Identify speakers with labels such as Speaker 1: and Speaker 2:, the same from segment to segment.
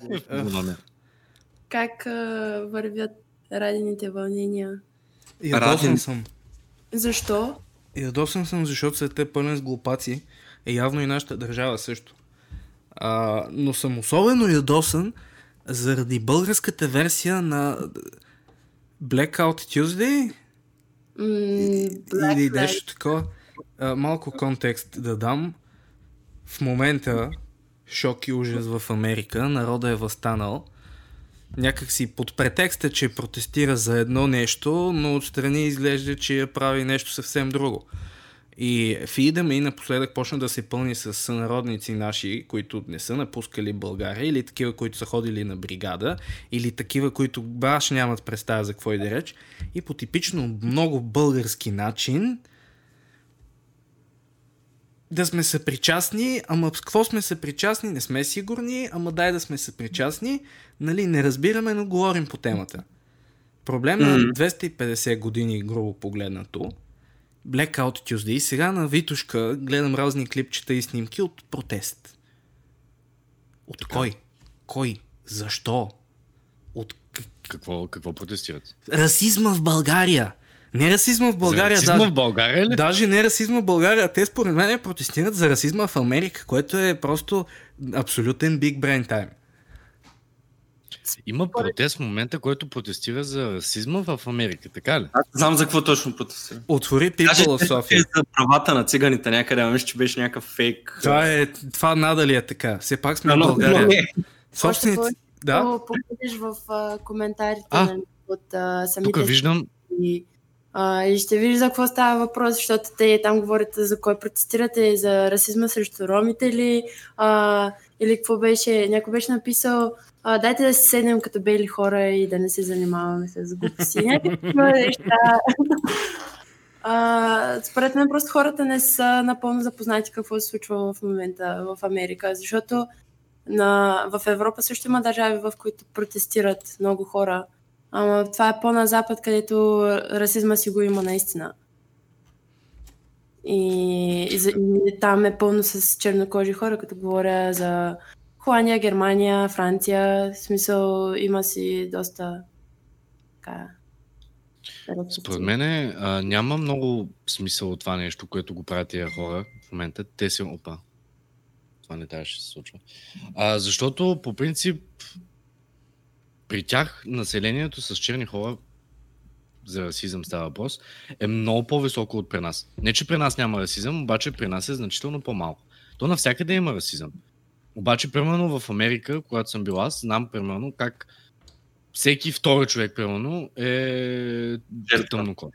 Speaker 1: Как а, вървят радените вълнения?
Speaker 2: Ядосен съм.
Speaker 1: Защо?
Speaker 2: Ядосен съм, защото след те пълен с глупаци. Е явно и нашата държава също. А, но съм особено ядосан заради българската версия на Blackout Tuesday
Speaker 1: Mm,
Speaker 2: или нещо такова. А, малко контекст да дам. В момента шок и ужас в Америка. Народа е възстанал. Някакси под претекста, че протестира за едно нещо, но отстрани изглежда, че прави нещо съвсем друго. И фида ми напоследък почна да се пълни с сънародници наши, които не са напускали България, или такива, които са ходили на бригада, или такива, които баш нямат представа за какво и да реч. И по типично много български начин да сме съпричастни, ама с какво сме съпричастни, не сме сигурни, ама дай да сме съпричастни, нали, не разбираме, но говорим по темата. Проблем на 250 години, грубо погледнато, Blackout Tuesday. Сега на Витушка гледам разни клипчета и снимки от протест. От така. кой? Кой? Защо? От
Speaker 3: какво, какво протестират?
Speaker 2: Расизма в България. Не расизма в България.
Speaker 3: За расизма даже, в България ли?
Speaker 2: Даже не расизма в България. Те според мен протестират за расизма в Америка, което е просто абсолютен big brain time.
Speaker 3: Има протест в момента, който протестира за расизма в Америка, така ли?
Speaker 4: Аз знам за какво точно протестира.
Speaker 2: Отвори People в София.
Speaker 4: за правата на циганите някъде, ама че беше някакъв фейк.
Speaker 2: Това, е, това надали е така. Все пак сме в България. Собственици... Да?
Speaker 1: Погледнеш в а, коментарите а, на, от а, самите...
Speaker 3: Тук виждам...
Speaker 1: И, а, и ще видиш за какво става въпрос, защото те там говорят за кой протестирате, за расизма срещу ромите ли, а, или какво беше, някой беше написал а, дайте да си седнем като бели хора и да не се занимаваме с глупости. Някакви неща. А, според мен просто хората не са напълно запознати какво се случва в момента в Америка, защото на, в Европа също има държави, в които протестират много хора. Ама това е по-на запад, където расизма си го има наистина. И, и, и там е пълно с чернокожи хора, като говоря за Холандия, Германия, Франция. В смисъл има си доста така,
Speaker 3: Според мен няма много смисъл от това нещо, което го правят тия хора в момента. Те си... Опа. Това не трябваше да се случва. А, защото по принцип при тях населението с черни хора за расизъм става въпрос, е много по-високо от при нас. Не, че при нас няма расизъм, обаче при нас е значително по-малко. То навсякъде има расизъм. Обаче, примерно в Америка, когато съм бил аз, знам примерно как всеки втори човек, примерно, е тъмно кожа.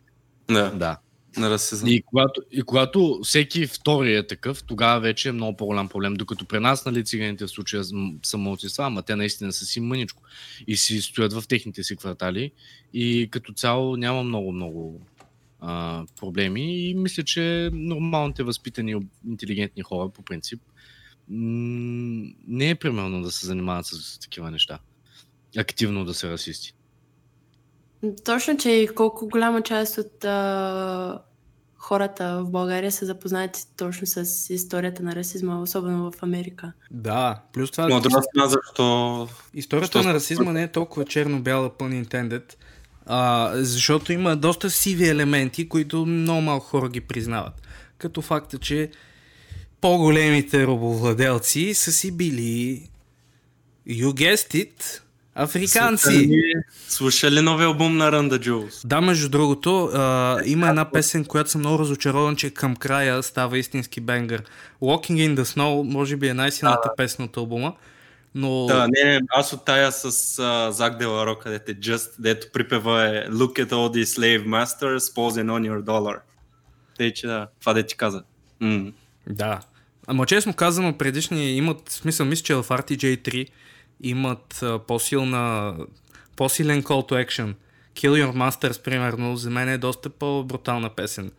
Speaker 4: Да.
Speaker 3: да.
Speaker 4: На.
Speaker 3: И когато, и когато всеки втори е такъв, тогава вече е много по-голям проблем. Докато при нас, нали, циганите в случая са мълчества, ама те наистина са си мъничко. И си стоят в техните си квартали. И като цяло няма много-много а, проблеми. И мисля, че нормалните възпитани интелигентни хора, по принцип, не е примерно да се занимават с такива неща. Активно да са расисти.
Speaker 1: Точно, че колко голяма част от а, хората в България са запознати точно с историята на расизма, особено в Америка.
Speaker 2: Да, плюс това...
Speaker 4: Но друга страна, защо...
Speaker 2: Историята защо... на расизма не е толкова черно-бяла, пън intended, а, защото има доста сиви елементи, които много малко хора ги признават. Като факта, че по-големите робовладелци са си били You guessed it, африканци.
Speaker 4: Слушали нови албум на Ранда Джулс?
Speaker 2: Да, между другото, а, има една песен, която съм много разочарован, че към края става истински бенгър. Walking in the Snow, може би е най-силната да. песен от албума. Но...
Speaker 4: Да, не, не, аз от тая с uh, Зак Деларо, където е Just, дето припева е Look at all these slave masters posing on your dollar. Тъй, че да, това де ти каза. Mm.
Speaker 2: Да. Ама честно казано, предишни имат смисъл, мисля, че в RTJ3 имат по-силна, по-силен call to action. Kill Your Masters, примерно, за мен е доста по-брутална песен.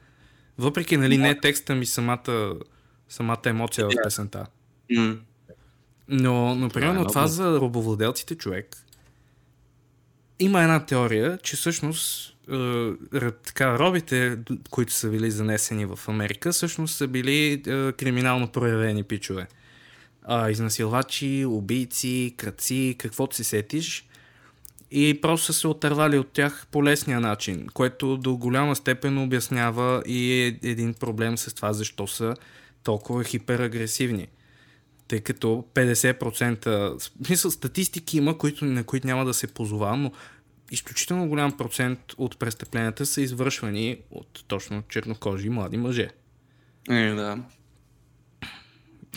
Speaker 2: Въпреки, нали, не текста ми самата, самата емоция в песента.
Speaker 4: Mm.
Speaker 2: Но, но примерно това за робовладелците човек. Има една теория, че всъщност е, така, робите, които са били занесени в Америка, всъщност са били е, криминално проявени пичове. А, изнасилвачи, убийци, кръци, каквото се сетиш. И просто са се отървали от тях по лесния начин, което до голяма степен обяснява и един проблем с това, защо са толкова хиперагресивни. Тъй като 50%, смисъл статистики има, които, на които няма да се позовавам, но изключително голям процент от престъпленията са извършвани от точно чернокожи млади мъже.
Speaker 4: Е, да.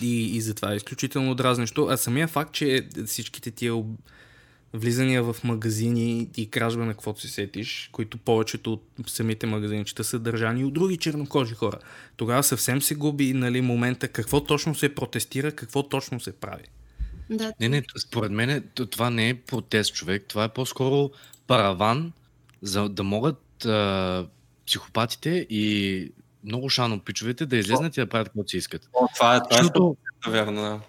Speaker 2: И, и затова е изключително дразнещо. А самия факт, че всичките тия влизания в магазини и кражба на каквото се сетиш, които повечето от самите магазинчета са държани от други чернокожи хора. Тогава съвсем се губи нали, момента какво точно се протестира, какво точно се прави.
Speaker 1: Да.
Speaker 3: Не, не, според мен това не е протест, човек. Това е по-скоро параван, за да могат а, психопатите и много шано пичовете да излезнат и да правят каквото си искат.
Speaker 4: О, това е, това е
Speaker 3: Защото,
Speaker 4: верно, да.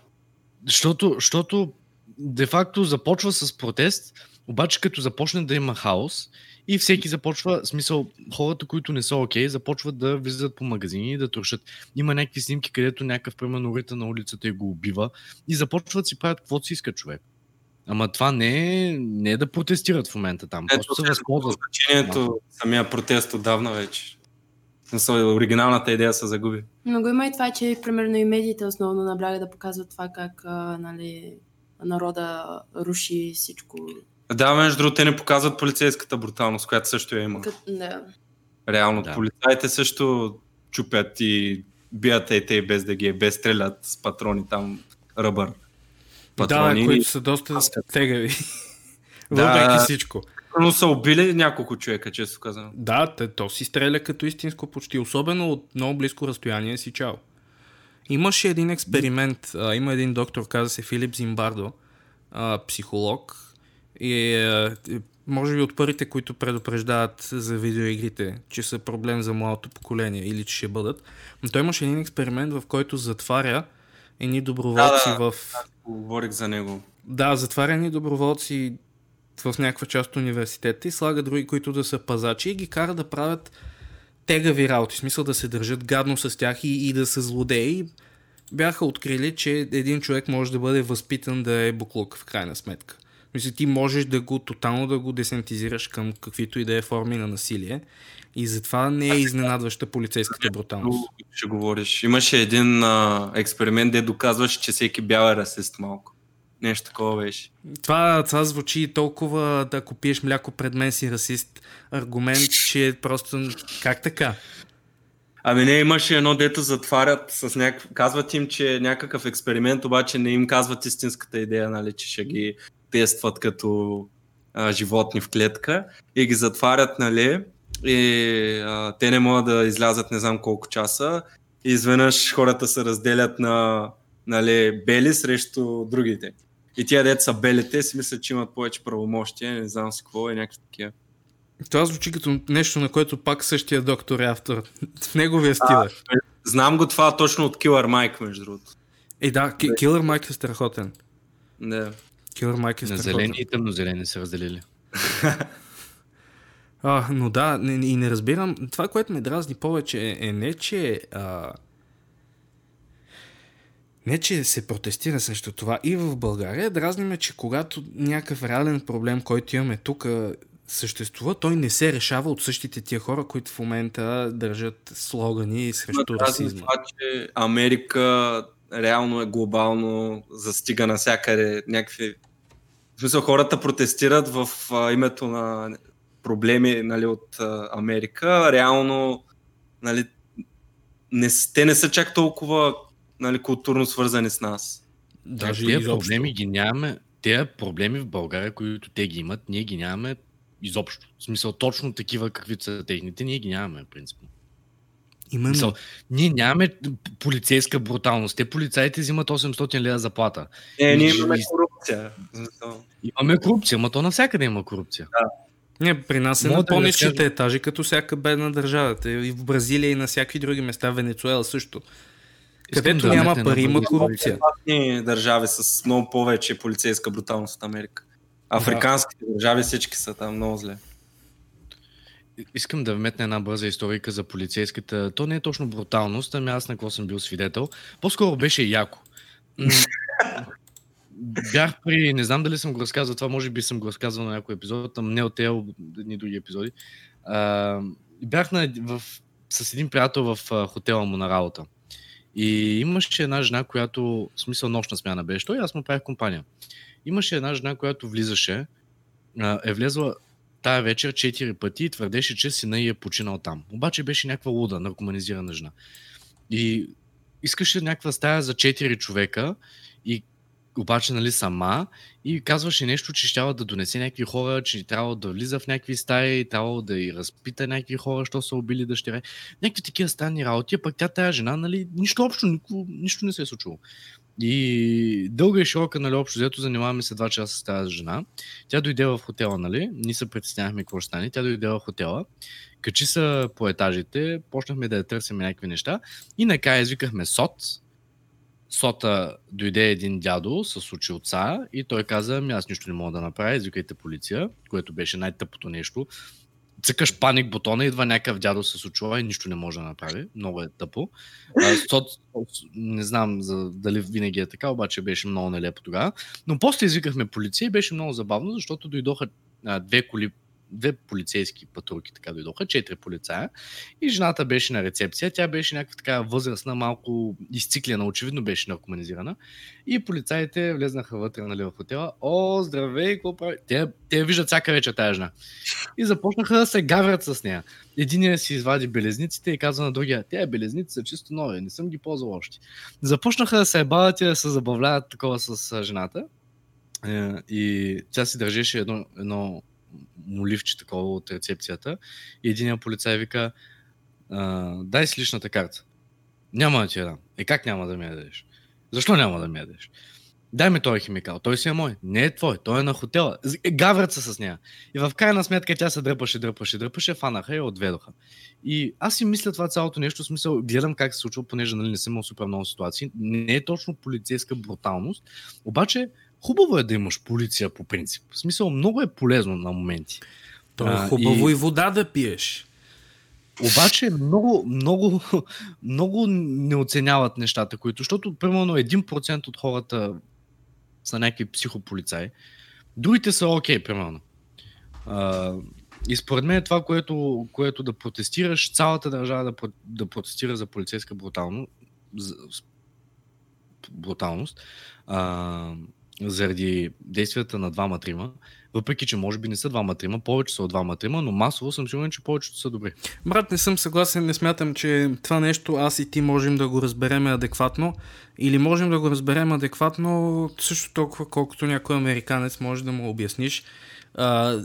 Speaker 3: защото, защото де-факто започва с протест, обаче като започне да има хаос и всеки започва, смисъл, хората, които не са окей, започват да влизат по магазини и да трошат. Има някакви снимки, където някакъв, примерно, рита на улицата и го убива и започват да си правят каквото си иска човек. Ама това не е, не е да протестират в момента там.
Speaker 4: Ето,
Speaker 3: Просто се възползват.
Speaker 4: Значението, самия протест отдавна вече. Оригиналната идея се загуби.
Speaker 1: Но го има и това, че примерно и медиите основно наблягат да показват това как а, нали, народа руши всичко.
Speaker 4: Да, между другото, те не показват полицейската бруталност, която също я има.
Speaker 1: Кът, да.
Speaker 4: Реално,
Speaker 3: Да.
Speaker 4: да. полицаите също чупят и бият и те без да ги е, без стрелят с патрони там, ръбър.
Speaker 2: Да, бе, които са доста тегави.
Speaker 4: Да.
Speaker 2: Въпреки всичко.
Speaker 4: Но са убили няколко човека, често казано.
Speaker 2: Да, те, то си стреля като истинско почти, особено от много близко разстояние си чао. Имаше един експеримент, а, има един доктор, каза се Филип Зимбардо, а, психолог, и а, може би от първите, които предупреждават за видеоигрите, че са проблем за младото поколение или че ще бъдат. Но той имаше един експеримент, в който затваря едни доброволци
Speaker 4: Да, да.
Speaker 2: в
Speaker 4: Говорих за него.
Speaker 2: да, затваряни доброволци в някаква част от университета и слага други, които да са пазачи и ги кара да правят тегави работи, в смисъл да се държат гадно с тях и, и да са злодеи. Бяха открили, че един човек може да бъде възпитан да е буклук в крайна сметка. Мисля, ти можеш да го тотално да го десентизираш към каквито и да е форми на насилие и затова не е изненадваща полицейската бруталност.
Speaker 4: Ще говориш. Имаше един а, експеримент, де доказваше, че всеки бял е расист малко. Нещо такова беше.
Speaker 2: Това, това звучи толкова да ако пиеш мляко пред мен си расист аргумент, че е просто как така?
Speaker 4: Ами не, имаше едно, дето затварят с някакъв... Казват им, че е някакъв експеримент, обаче не им казват истинската идея, нали, че ще ги тестват като а, животни в клетка и ги затварят, нали, и а, те не могат да излязат не знам колко часа и изведнъж хората се разделят на нали, бели срещу другите. И тия деца са белите си мислят, че имат повече правомощия, не знам си какво и някакви такива.
Speaker 2: Това звучи като нещо, на което пак същия доктор е автор. В неговия стил. е.
Speaker 4: Знам го това точно от Killer Mike, между другото.
Speaker 2: Е, да, Килър Майк е страхотен.
Speaker 4: Не.
Speaker 2: Килър Майк е
Speaker 3: На
Speaker 2: страхотен.
Speaker 3: зелени и тъмнозелени са разделили.
Speaker 2: А, но да, не, и не разбирам. Това, което ме дразни повече е, е не, че. А, не, че се протестира срещу това и в България, дразни ме, че когато някакъв реален проблем, който имаме тук, съществува, той не се решава от същите тия хора, които в момента държат слогани срещу расизма.
Speaker 4: това, че Америка реално е глобално, застига навсякъде някакви... В смисъл, хората протестират в а, името на проблеми нали, от а, Америка. Реално, нали, не, те не са чак толкова нали, културно свързани с нас.
Speaker 2: Даже
Speaker 3: Тези проблеми ги нямаме. Тези проблеми в България, които те ги имат, ние ги нямаме изобщо. В смисъл, точно такива, каквито са техните, ние ги нямаме, принципно. В
Speaker 2: Именно.
Speaker 3: смисъл, ние нямаме полицейска бруталност. Те полицаите взимат 800 лева заплата.
Speaker 4: Е, ние имаме корупция.
Speaker 3: Имаме корупция, ма то навсякъде има корупция.
Speaker 2: Не, при нас е
Speaker 3: Мога
Speaker 2: на
Speaker 3: да
Speaker 2: по-низките
Speaker 3: разкажа.
Speaker 2: етажи, като всяка бедна държава. Те И в Бразилия и на всякакви други места, Венецуела също. Където
Speaker 3: да
Speaker 2: няма пари, има корупция.
Speaker 4: Държави с много повече полицейска бруталност от Америка. Африканските държави всички са там много зле.
Speaker 3: Искам да вметна една бърза историка за полицейската. То не е точно бруталност, ами аз на какво съм бил свидетел. По-скоро беше яко. Бях при, не знам дали съм го разказал, това може би съм го разказал на някой епизод, там не от тези едни други епизоди. А, бях на, в, с един приятел в хотела му на работа. И имаше една жена, която, в смисъл нощна смяна беше той, аз му правих компания. Имаше една жена, която влизаше, е влезла тая вечер четири пъти и твърдеше, че сина й е починал там. Обаче беше някаква луда, наркоманизирана жена. И искаше някаква стая за четири човека и обаче нали сама и казваше нещо, че ще да донесе някакви хора, че трябва да влиза в някакви стаи, трябва да и разпита някакви хора, що са убили дъщеря. Някакви такива странни работи, пък тя тая жена, нали, нищо общо, нико, нищо не се е случило. И дълга и широка, нали, общо взето, занимаваме се два часа с тази жена. Тя дойде в хотела, нали, ние се притеснявахме какво ще стане. Тя дойде в хотела, качи се по етажите, почнахме да я търсим някакви неща и накрая извикахме СОТ, сота дойде един дядо с очилца и той каза, ами аз нищо не мога да направя, извикайте полиция, което беше най-тъпото нещо. Цъкаш паник бутона, идва някакъв дядо с очила и нищо не може да направи. Много е тъпо. Сот, не знам за, дали винаги е така, обаче беше много нелепо тогава. Но после извикахме полиция и беше много забавно, защото дойдоха а, две коли две полицейски патрулки така дойдоха, четири полицая и жената беше на рецепция. Тя беше някаква така възрастна, малко изциклена, очевидно беше наркоманизирана. И полицаите влезнаха вътре нали, в хотела. О, здравей, какво прави? Те, те виждат всяка вечер тази жена. И започнаха да се гаврят с нея. Единият си извади белезниците и каза на другия, тези белезници са чисто нови, не съм ги ползвал още. Започнаха да се ебават и да се забавляват такова с жената. Е, и тя си държеше едно, едно моливче такова от рецепцията и един полицай вика дай си личната карта. Няма да ти я дам. Е как няма да ми я дадеш? Защо няма да ми я дадеш? Дай ми този химикал. Той си е мой. Не е твой. Той е на хотела. Е, гаврят се с нея. И в крайна сметка тя се дръпаше, дръпаше, дръпаше, фанаха и отведоха. И аз си мисля това цялото нещо, в смисъл, гледам как се случва, понеже нали, не съм имал супер много ситуации. Не е точно полицейска бруталност, обаче хубаво е да имаш полиция по принцип. В смисъл, много е полезно на моменти.
Speaker 2: То е хубаво и... и вода да пиеш.
Speaker 3: Обаче много, много, много не оценяват нещата, които, защото примерно 1% от хората са някакви психополицаи, другите са окей, okay, примерно. А, и според мен е това, което, което да протестираш, цялата държава да, да протестира за полицейска брутално, за, бруталност, а, заради действията на двама-трима, въпреки че може би не са двама-трима, повече са от двама-трима, но масово съм сигурен, че повечето са добри.
Speaker 2: Брат, не съм съгласен, не смятам, че това нещо аз и ти можем да го разберем адекватно или можем да го разберем адекватно също толкова, колкото някой американец може да му обясниш.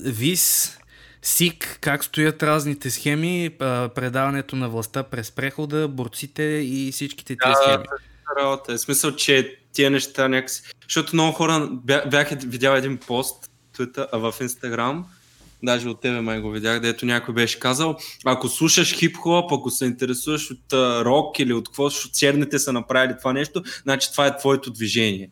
Speaker 2: ВИС, СИК, как стоят разните схеми, предаването на властта през прехода, борците и всичките тези да, схеми.
Speaker 4: Работа. Е смисъл, че тия неща някакси... Защото много хора бях видял един пост а в Инстаграм, даже от тебе май го видях, дето някой беше казал, ако слушаш хип-хоп, ако се интересуваш от uh, рок или от какво, защото черните са направили това нещо, значи това е твоето движение.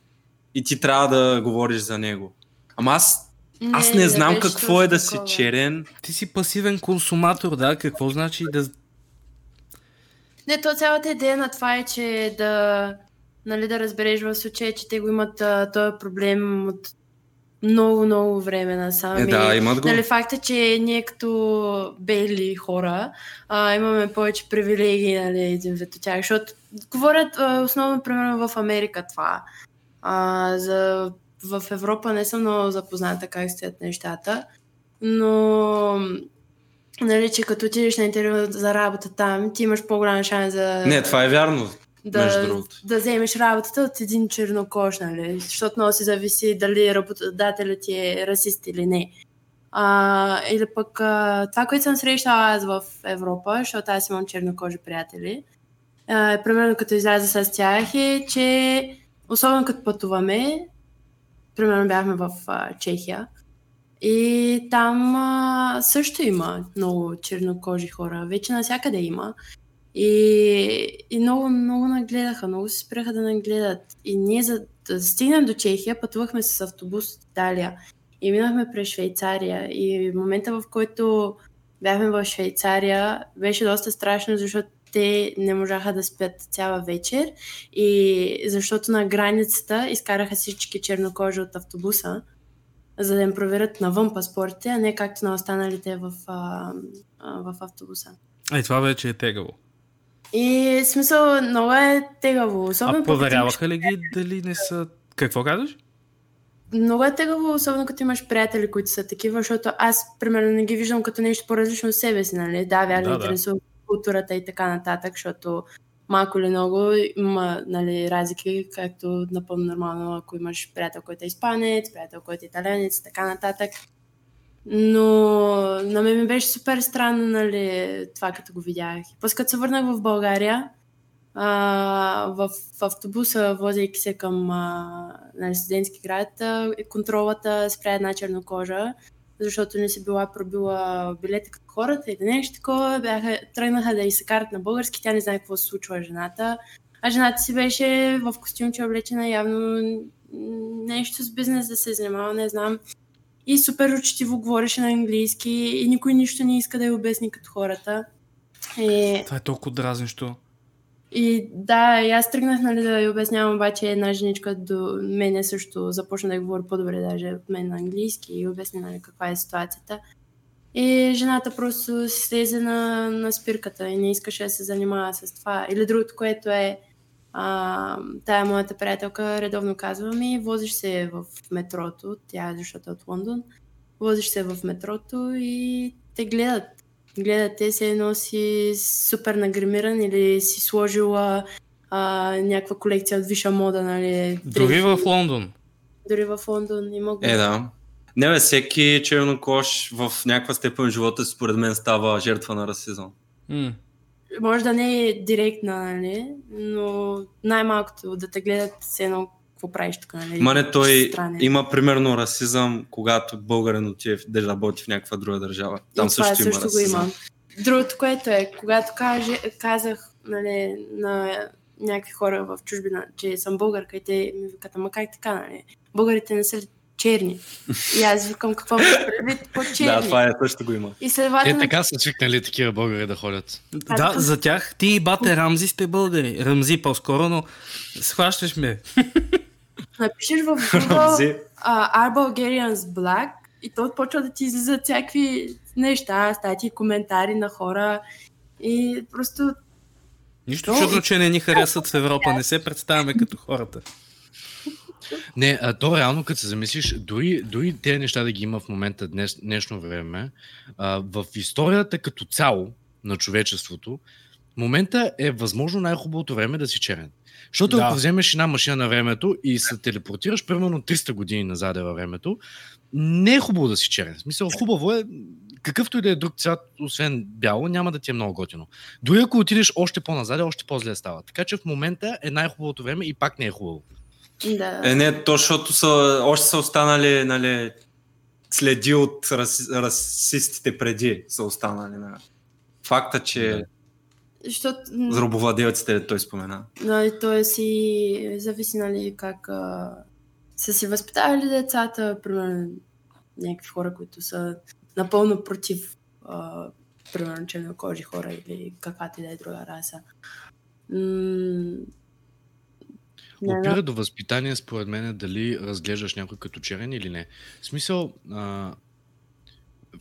Speaker 4: И ти трябва да говориш за него. Ама аз не, аз не, не знам какво е да си черен.
Speaker 2: Ти си пасивен консуматор, да? Какво значи да...
Speaker 1: Не, то цялата идея на това е, че да нали, да разбереш в случая, че те го имат а, този проблем от много, много време насам.
Speaker 4: Е, да, имат
Speaker 1: го. Нали, факта, че ние като бели хора а, имаме повече привилегии, нали, един вид от тях, защото говорят а, основно, примерно, в Америка това. А, за, в Европа не съм много запозната как стоят нещата, но нали, че като отидеш на интервю за работа там, ти имаш по-голям шанс за...
Speaker 4: Не, това е вярно
Speaker 1: да, да вземеш работата от един чернокож, нали? Защото много се зависи дали работодателят ти е расист или не. А, или пък а, това, което съм срещала аз в Европа, защото аз имам чернокожи приятели, а, примерно като изляза с тях е, че особено като пътуваме, примерно бяхме в а, Чехия, и там а, също има много чернокожи хора. Вече навсякъде има. И, и много, много нагледаха, много се спряха да нагледат. И ние, за да стигнем до Чехия, пътувахме с автобус от Италия и минахме през Швейцария. И в момента, в който бяхме в Швейцария, беше доста страшно, защото те не можаха да спят цяла вечер и защото на границата изкараха всички чернокожи от автобуса, за да им проверят навън паспортите, а не както на останалите в, а, а, в автобуса.
Speaker 2: Е, това вече е тегаво.
Speaker 1: И смисъл, много е тегаво. Особено
Speaker 2: а проверяваха ли ги дали не са... Какво казваш?
Speaker 1: Много е тегаво, особено като имаш приятели, които са такива, защото аз, примерно, не ги виждам като нещо по-различно от себе си, нали? Да, вярно, да, интересува да. културата и така нататък, защото малко или много има нали, разлики, както напълно нормално, ако имаш приятел, който е испанец, приятел, който е италянец и така нататък. Но на мен ми беше супер странно, нали, това като го видях. После като се върнах в България, а, в, в автобуса, возейки се към а, нали, студентски град, а, контролата спря една чернокожа, защото не си била пробила билета като хората или нещо такова. Бяха, тръгнаха да и се карат на български, тя не знае какво се случва жената. А жената си беше в костюмче облечена явно нещо с бизнес да се занимава, не знам. И супер учтиво говореше на английски и никой нищо не иска да я обясни като хората.
Speaker 2: И... Това е толкова дразнещо.
Speaker 1: И да, и аз тръгнах нали, да я обяснявам, обаче една женичка до мене също започна да говори по-добре даже от мен на английски и обясни нали, каква е ситуацията. И жената просто се слезе на, на спирката и не искаше да се занимава с това. Или другото, което е а, тая моята приятелка редовно казва ми, возиш се в метрото, тя защото е от Лондон, возиш се в метрото и те гледат гледате се едно си супер нагримиран или си сложила а, някаква колекция от виша мода, нали?
Speaker 2: Дори в Лондон.
Speaker 1: Дори в Лондон има го.
Speaker 4: Е, да. Не, бе, всеки чернокош в някаква степен живота си, според мен, става жертва на расизъм.
Speaker 2: Mm.
Speaker 1: Може да не е директна, нали? Но най-малкото да те гледат с едно какво правиш тук, нали?
Speaker 4: Мане, той странен. има примерно расизъм, когато българин отиде да работи в някаква друга държава. Там също, това има също расизъм. Го има.
Speaker 1: Другото, което е, когато каже, казах нали, на някакви хора в чужбина, че съм българка и те ми викат, ама как така, нали? Българите не са черни. И аз викам какво предвид по черни.
Speaker 4: Да, това е, също го има.
Speaker 1: И следователно...
Speaker 3: Е, така са свикнали такива българи да ходят.
Speaker 2: Да, за тях ти и бате Рамзи сте българи. Рамзи по-скоро, но схващаш ме.
Speaker 1: Напишеш в Google uh, Are Bulgarians Black и то почва да ти излизат всякакви неща, стати, коментари на хора и просто...
Speaker 2: Нищо чудно, че не ни харесват в Европа, не се представяме като хората.
Speaker 3: Не, а то реално, като се замислиш, дори, дори тези неща да ги има в момента, днес, днешно време, а, в историята като цяло на човечеството, в момента е възможно най-хубавото време да си черен. Защото да. ако вземеш една машина на времето и се телепортираш примерно 300 години назад във времето, не е хубаво да си черен. В смисъл, хубаво е, какъвто и да е друг цвят, освен бяло, няма да ти е много готино. Дори ако отидеш още по-назад, още по-зле става. Така че в момента е най-хубавото време и пак не е хубаво.
Speaker 1: Да.
Speaker 4: Е, не, то, защото са, още са останали нали, следи от рас, расистите преди са останали. Нали. Факта, че да.
Speaker 1: Защото...
Speaker 4: Зробовладелците, той спомена.
Speaker 1: Нали, той си зависи, нали, как а, са си възпитавали децата, примерно някакви хора, които са напълно против а, примерно чернокожи хора или каквато и да е друга раса. М-
Speaker 3: Опира до възпитание, според мен, е дали разглеждаш някой като черен или не. В смисъл, а,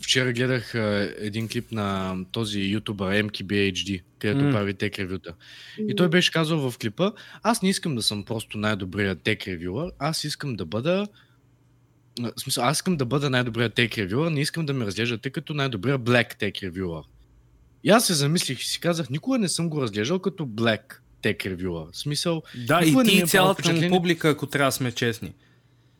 Speaker 3: вчера гледах а, един клип на този ютубър MKBHD, където mm. прави тек ревюта. И той беше казал в клипа, аз не искам да съм просто най-добрият тек ревюър, аз искам да бъда в смисъл, аз искам да бъда най-добрият тек ревюър, не искам да ме разглеждате като най-добрият black тек ревюър. И аз се замислих и си казах, никога не съм го разглеждал като black тек ревюър. В смисъл,
Speaker 2: да, и ти е цялата му публика, ако трябва да сме честни.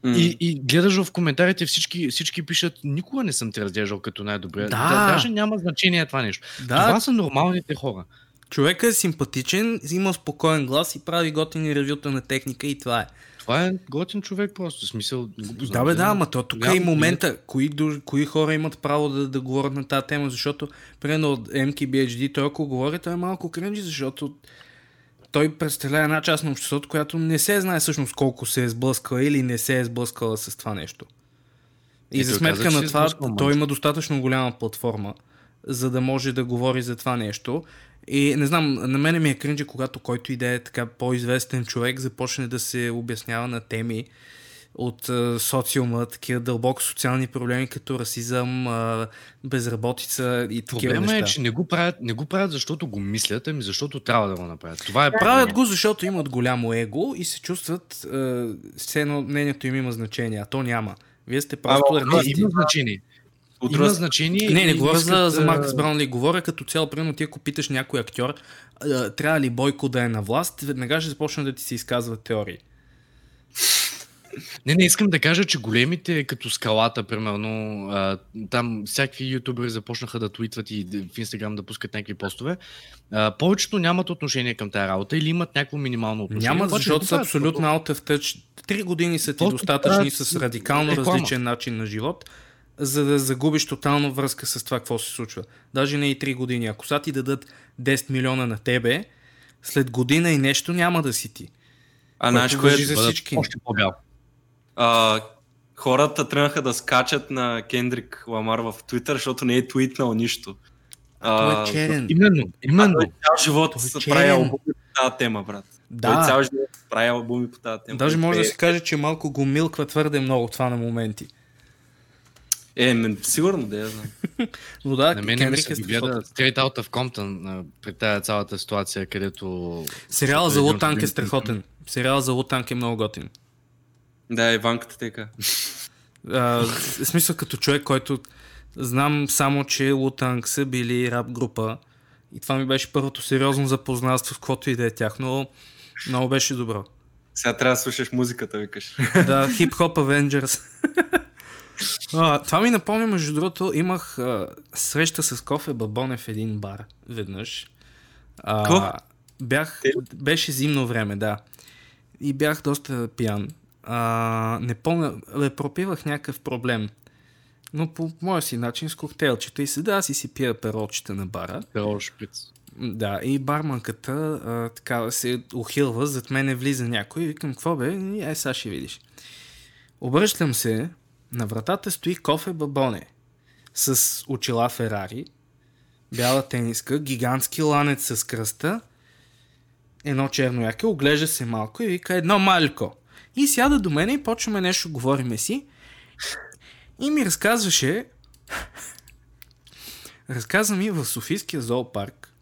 Speaker 3: Mm. И, и гледаш в коментарите, всички, всички пишат, никога не съм те разглеждал като най-добрия. Да. да. Даже няма значение това нещо. Да. Това са нормалните хора.
Speaker 2: Човекът е симпатичен, има спокоен глас и прави готини ревюта на техника и това е.
Speaker 3: Това е готин човек просто, в смисъл.
Speaker 2: Да, бе, да, ама то тук е и момента, кои, кои хора имат право да, да говорят на тази тема, защото, примерно от MKBHD, той ако говори, той е малко кринжи, защото той представлява една част на обществото, която не се знае всъщност колко се е сблъскала или не се е сблъскала с това нещо. И, и за сметка на това, той има достатъчно голяма платформа за да може да говори за това нещо. И не знам, на мене ми е кринджи, когато който и да е така по-известен човек започне да се обяснява на теми от а, социума, такива дълбоко социални проблеми, като расизъм, а, безработица и такива
Speaker 3: Проблема
Speaker 2: неща.
Speaker 3: е, че не го, правят, не го правят, защото го мислят, ами защото трябва да го направят. Това е
Speaker 2: Правят го, защото имат голямо его и се чувстват а, все едно мнението им има значение, а то няма. Вие сте просто артисти.
Speaker 3: има значение.
Speaker 4: От
Speaker 3: Има значение.
Speaker 2: Не, не говоря за, за
Speaker 3: а,
Speaker 2: Маркс Браунли, говоря като цяло, примерно ти ако питаш някой актьор, трябва ли Бойко да е на власт, веднага ще започне да ти се изказват теории.
Speaker 3: Не, не, искам да кажа, че големите, като скалата, примерно, а, там всякакви ютубери започнаха да твитват и в Инстаграм да пускат някакви постове. А, повечето нямат отношение към тази работа или имат някакво минимално отношение.
Speaker 2: Няма,
Speaker 3: обаче
Speaker 2: защото са абсолютно out of touch. Три години са ти
Speaker 3: Просто
Speaker 2: достатъчни с радикално
Speaker 3: реклама.
Speaker 2: различен начин на живот, за да загубиш тотално връзка с това, какво се случва. Даже не и три години. Ако са ти дадат 10 милиона на тебе, след година и нещо няма да си ти.
Speaker 4: А знаеш кое е?
Speaker 2: за всички.
Speaker 3: Още по-бял.
Speaker 4: А, хората тръгнаха да скачат на Кендрик Ламар в Твитър, защото не е твитнал нищо.
Speaker 2: Той е черен.
Speaker 3: Именно, именно.
Speaker 4: Той цял живот
Speaker 2: Той е
Speaker 4: се
Speaker 2: черен.
Speaker 4: прави албуми по тази тема, брат. Той
Speaker 2: Да,
Speaker 4: цял живот се прави албуми по тази тема.
Speaker 2: даже може да
Speaker 4: Е,
Speaker 2: се каже, че малко го милква твърде много това на моменти.
Speaker 4: Е, мен, сигурно да я знам.
Speaker 2: Но да,
Speaker 3: На мен ми
Speaker 2: Кенрик
Speaker 3: се
Speaker 2: е
Speaker 3: ми гледа. Straight Out of Compton а, при тази цялата ситуация, където...
Speaker 2: Сериала за Лутанк е страхотен. Сериала за Лутанк е много готин.
Speaker 4: Да, Иванката тека.
Speaker 2: А, в смисъл като човек, който знам само, че Лутанг са били рап група и това ми беше първото сериозно запознанство в каквото и да е тях, но много беше добро.
Speaker 4: Сега трябва да слушаш музиката, викаш.
Speaker 2: Да, Hop Avengers. а, това ми напомня, между другото, имах а, среща с Кофе Бабоне в един бар веднъж. А, бях, беше зимно време, да. И бях доста пиян. А, не помня, бе, пропивах някакъв проблем. Но по моя си начин с коктейлчета и седа аз и си пия перолчета на бара.
Speaker 3: Шприц.
Speaker 2: Да, и барманката а, така се ухилва, зад мене влиза някой и викам, какво бе? И ай, сега ще видиш. Обръщам се, на вратата стои кофе бабоне с очила Ферари, бяла тениска, гигантски ланец с кръста, едно черно яке, оглежда се малко и вика едно малько. И сяда до мене и почваме нещо, говориме си. И ми разказваше, разказа ми в Софийския зоопарк,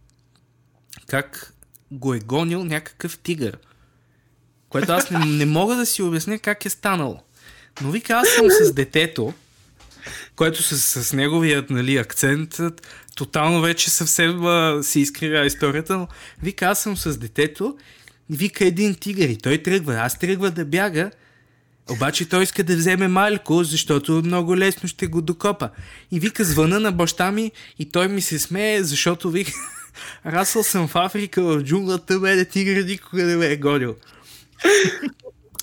Speaker 2: как го е гонил някакъв тигър. Което аз не, не мога да си обясня как е станало. Но вика, аз съм с детето, което с, с неговият нали, акцент тотално вече съвсем а, си изкривя историята, но вика, аз съм с детето, вика един тигър и той тръгва, аз тръгва да бяга, обаче той иска да вземе малко, защото много лесно ще го докопа. И вика, звъна на баща ми и той ми се смее, защото вика, расъл съм в Африка, в джунглата, бе, тигър никога не ме е гонил.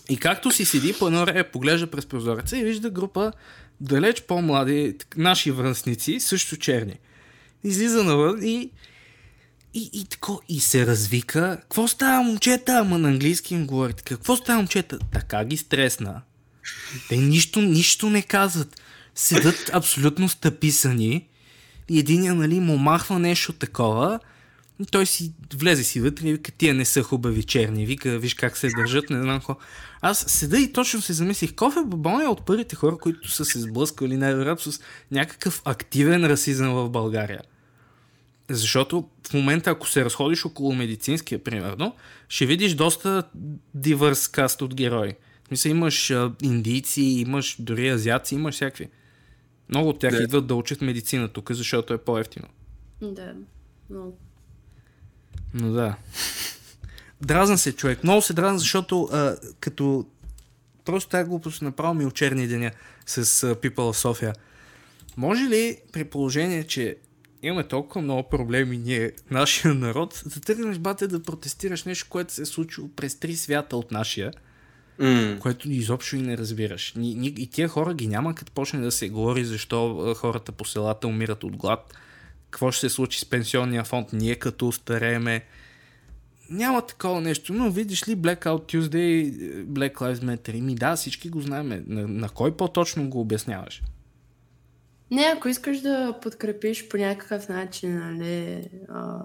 Speaker 2: И както си седи по едно време, поглежда през прозореца и вижда група далеч по-млади, наши връстници, също черни. Излиза навън и и, и, тако, и се развика. Какво става, момчета? Ама на английски им говори. Какво става, момчета? Така ги стресна. Те нищо, нищо не казват. Седат абсолютно стъписани. И единия, нали, му махва нещо такова. И той си влезе си вътре и вика, тия не са хубави черни. Вика, виж как се държат, не знам какво. Аз седа и точно се замислих. Кофе Бабон е от първите хора, които са се сблъскали най-вероятно с някакъв активен расизъм в България. Защото в момента, ако се разходиш около медицинския, примерно, ще видиш доста дивърс каст от герои. В смисъл, имаш а, индийци, имаш дори азиаци, имаш всякакви. Много от тях
Speaker 4: Да.
Speaker 2: идват да учат медицина тук, защото е по-ефтино.
Speaker 1: Да. Но...
Speaker 2: Но да. Дразна се човек. Много се дразна, защото а, като просто тази глупост направо ми очерни деня с а, People of Sofia. Може ли при положение, че имаме толкова много проблеми ние, нашия народ, да тръгнеш бате да протестираш нещо, което се е случило през три свята от нашия,
Speaker 4: М.
Speaker 2: което изобщо и не разбираш. Ни, ни, и тия хора ги няма, като почне да се говори защо хората по селата умират от глад, какво ще се случи с пенсионния фонд, ние като старееме. Няма такова нещо, но видиш ли Blackout Tuesday, Black Lives Matter, ми да, всички го знаем. На, на кой по-точно го обясняваш?
Speaker 1: Не, ако искаш да подкрепиш по някакъв начин, нали, а,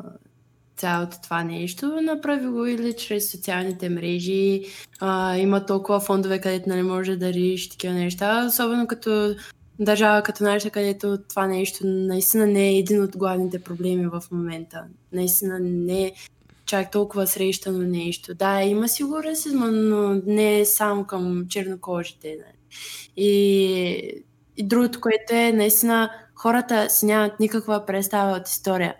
Speaker 1: цялото това нещо, направи го или чрез социалните мрежи. А, има толкова фондове, където нали, може да дариш такива неща, особено като държава като нашата, където това нещо наистина не е един от главните проблеми в момента. Наистина не е чак толкова срещано нещо. Да, има си го расизма, но не е само към чернокожите. Нали. И, и другото, което е, наистина, хората си нямат никаква представа от история.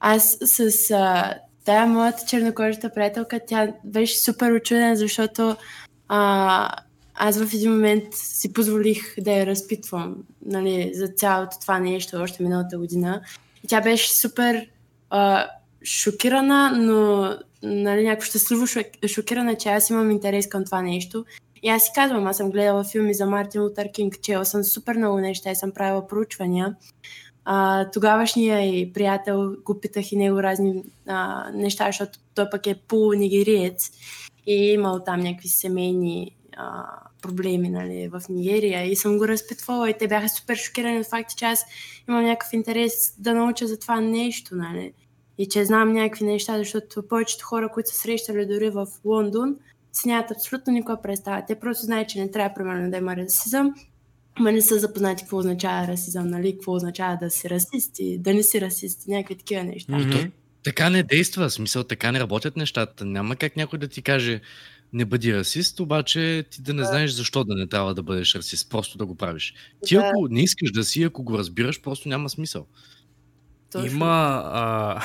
Speaker 1: Аз с а, тая моята чернокожата приятелка, тя беше супер очудена, защото а, аз в един момент си позволих да я разпитвам нали, за цялото това нещо още миналата година. И тя беше супер а, шокирана, но нали, някакво щастливо шокирана, че аз имам интерес към това нещо. Си казвам, аз съм гледала филми за Мартин Лутър Кинг, чела съм супер много неща и съм правила проучвания. А, тогавашния и приятел го питах и него разни а, неща, защото той пък е полунигериец и е имал там някакви семейни а, проблеми нали, в Нигерия и съм го разпитвала и те бяха супер шокирани от факта, че аз имам някакъв интерес да науча за това нещо. Нали. И че знам някакви неща, защото повечето хора, които са срещали дори в Лондон, си нямат абсолютно никаква представа. Те просто знаят, че не трябва примерно да има расизъм, Ма не са запознати какво означава расизъм, нали? Какво означава да си расист и да не си расист, някакви такива неща.
Speaker 3: Mm-hmm. Така не действа, смисъл така не работят нещата. Няма как някой да ти каже не бъди расист, обаче ти да не знаеш защо да не трябва да бъдеш расист, просто да го правиш. Ти да. ако не искаш да си, ако го разбираш, просто няма смисъл.
Speaker 2: Точно. Има... А...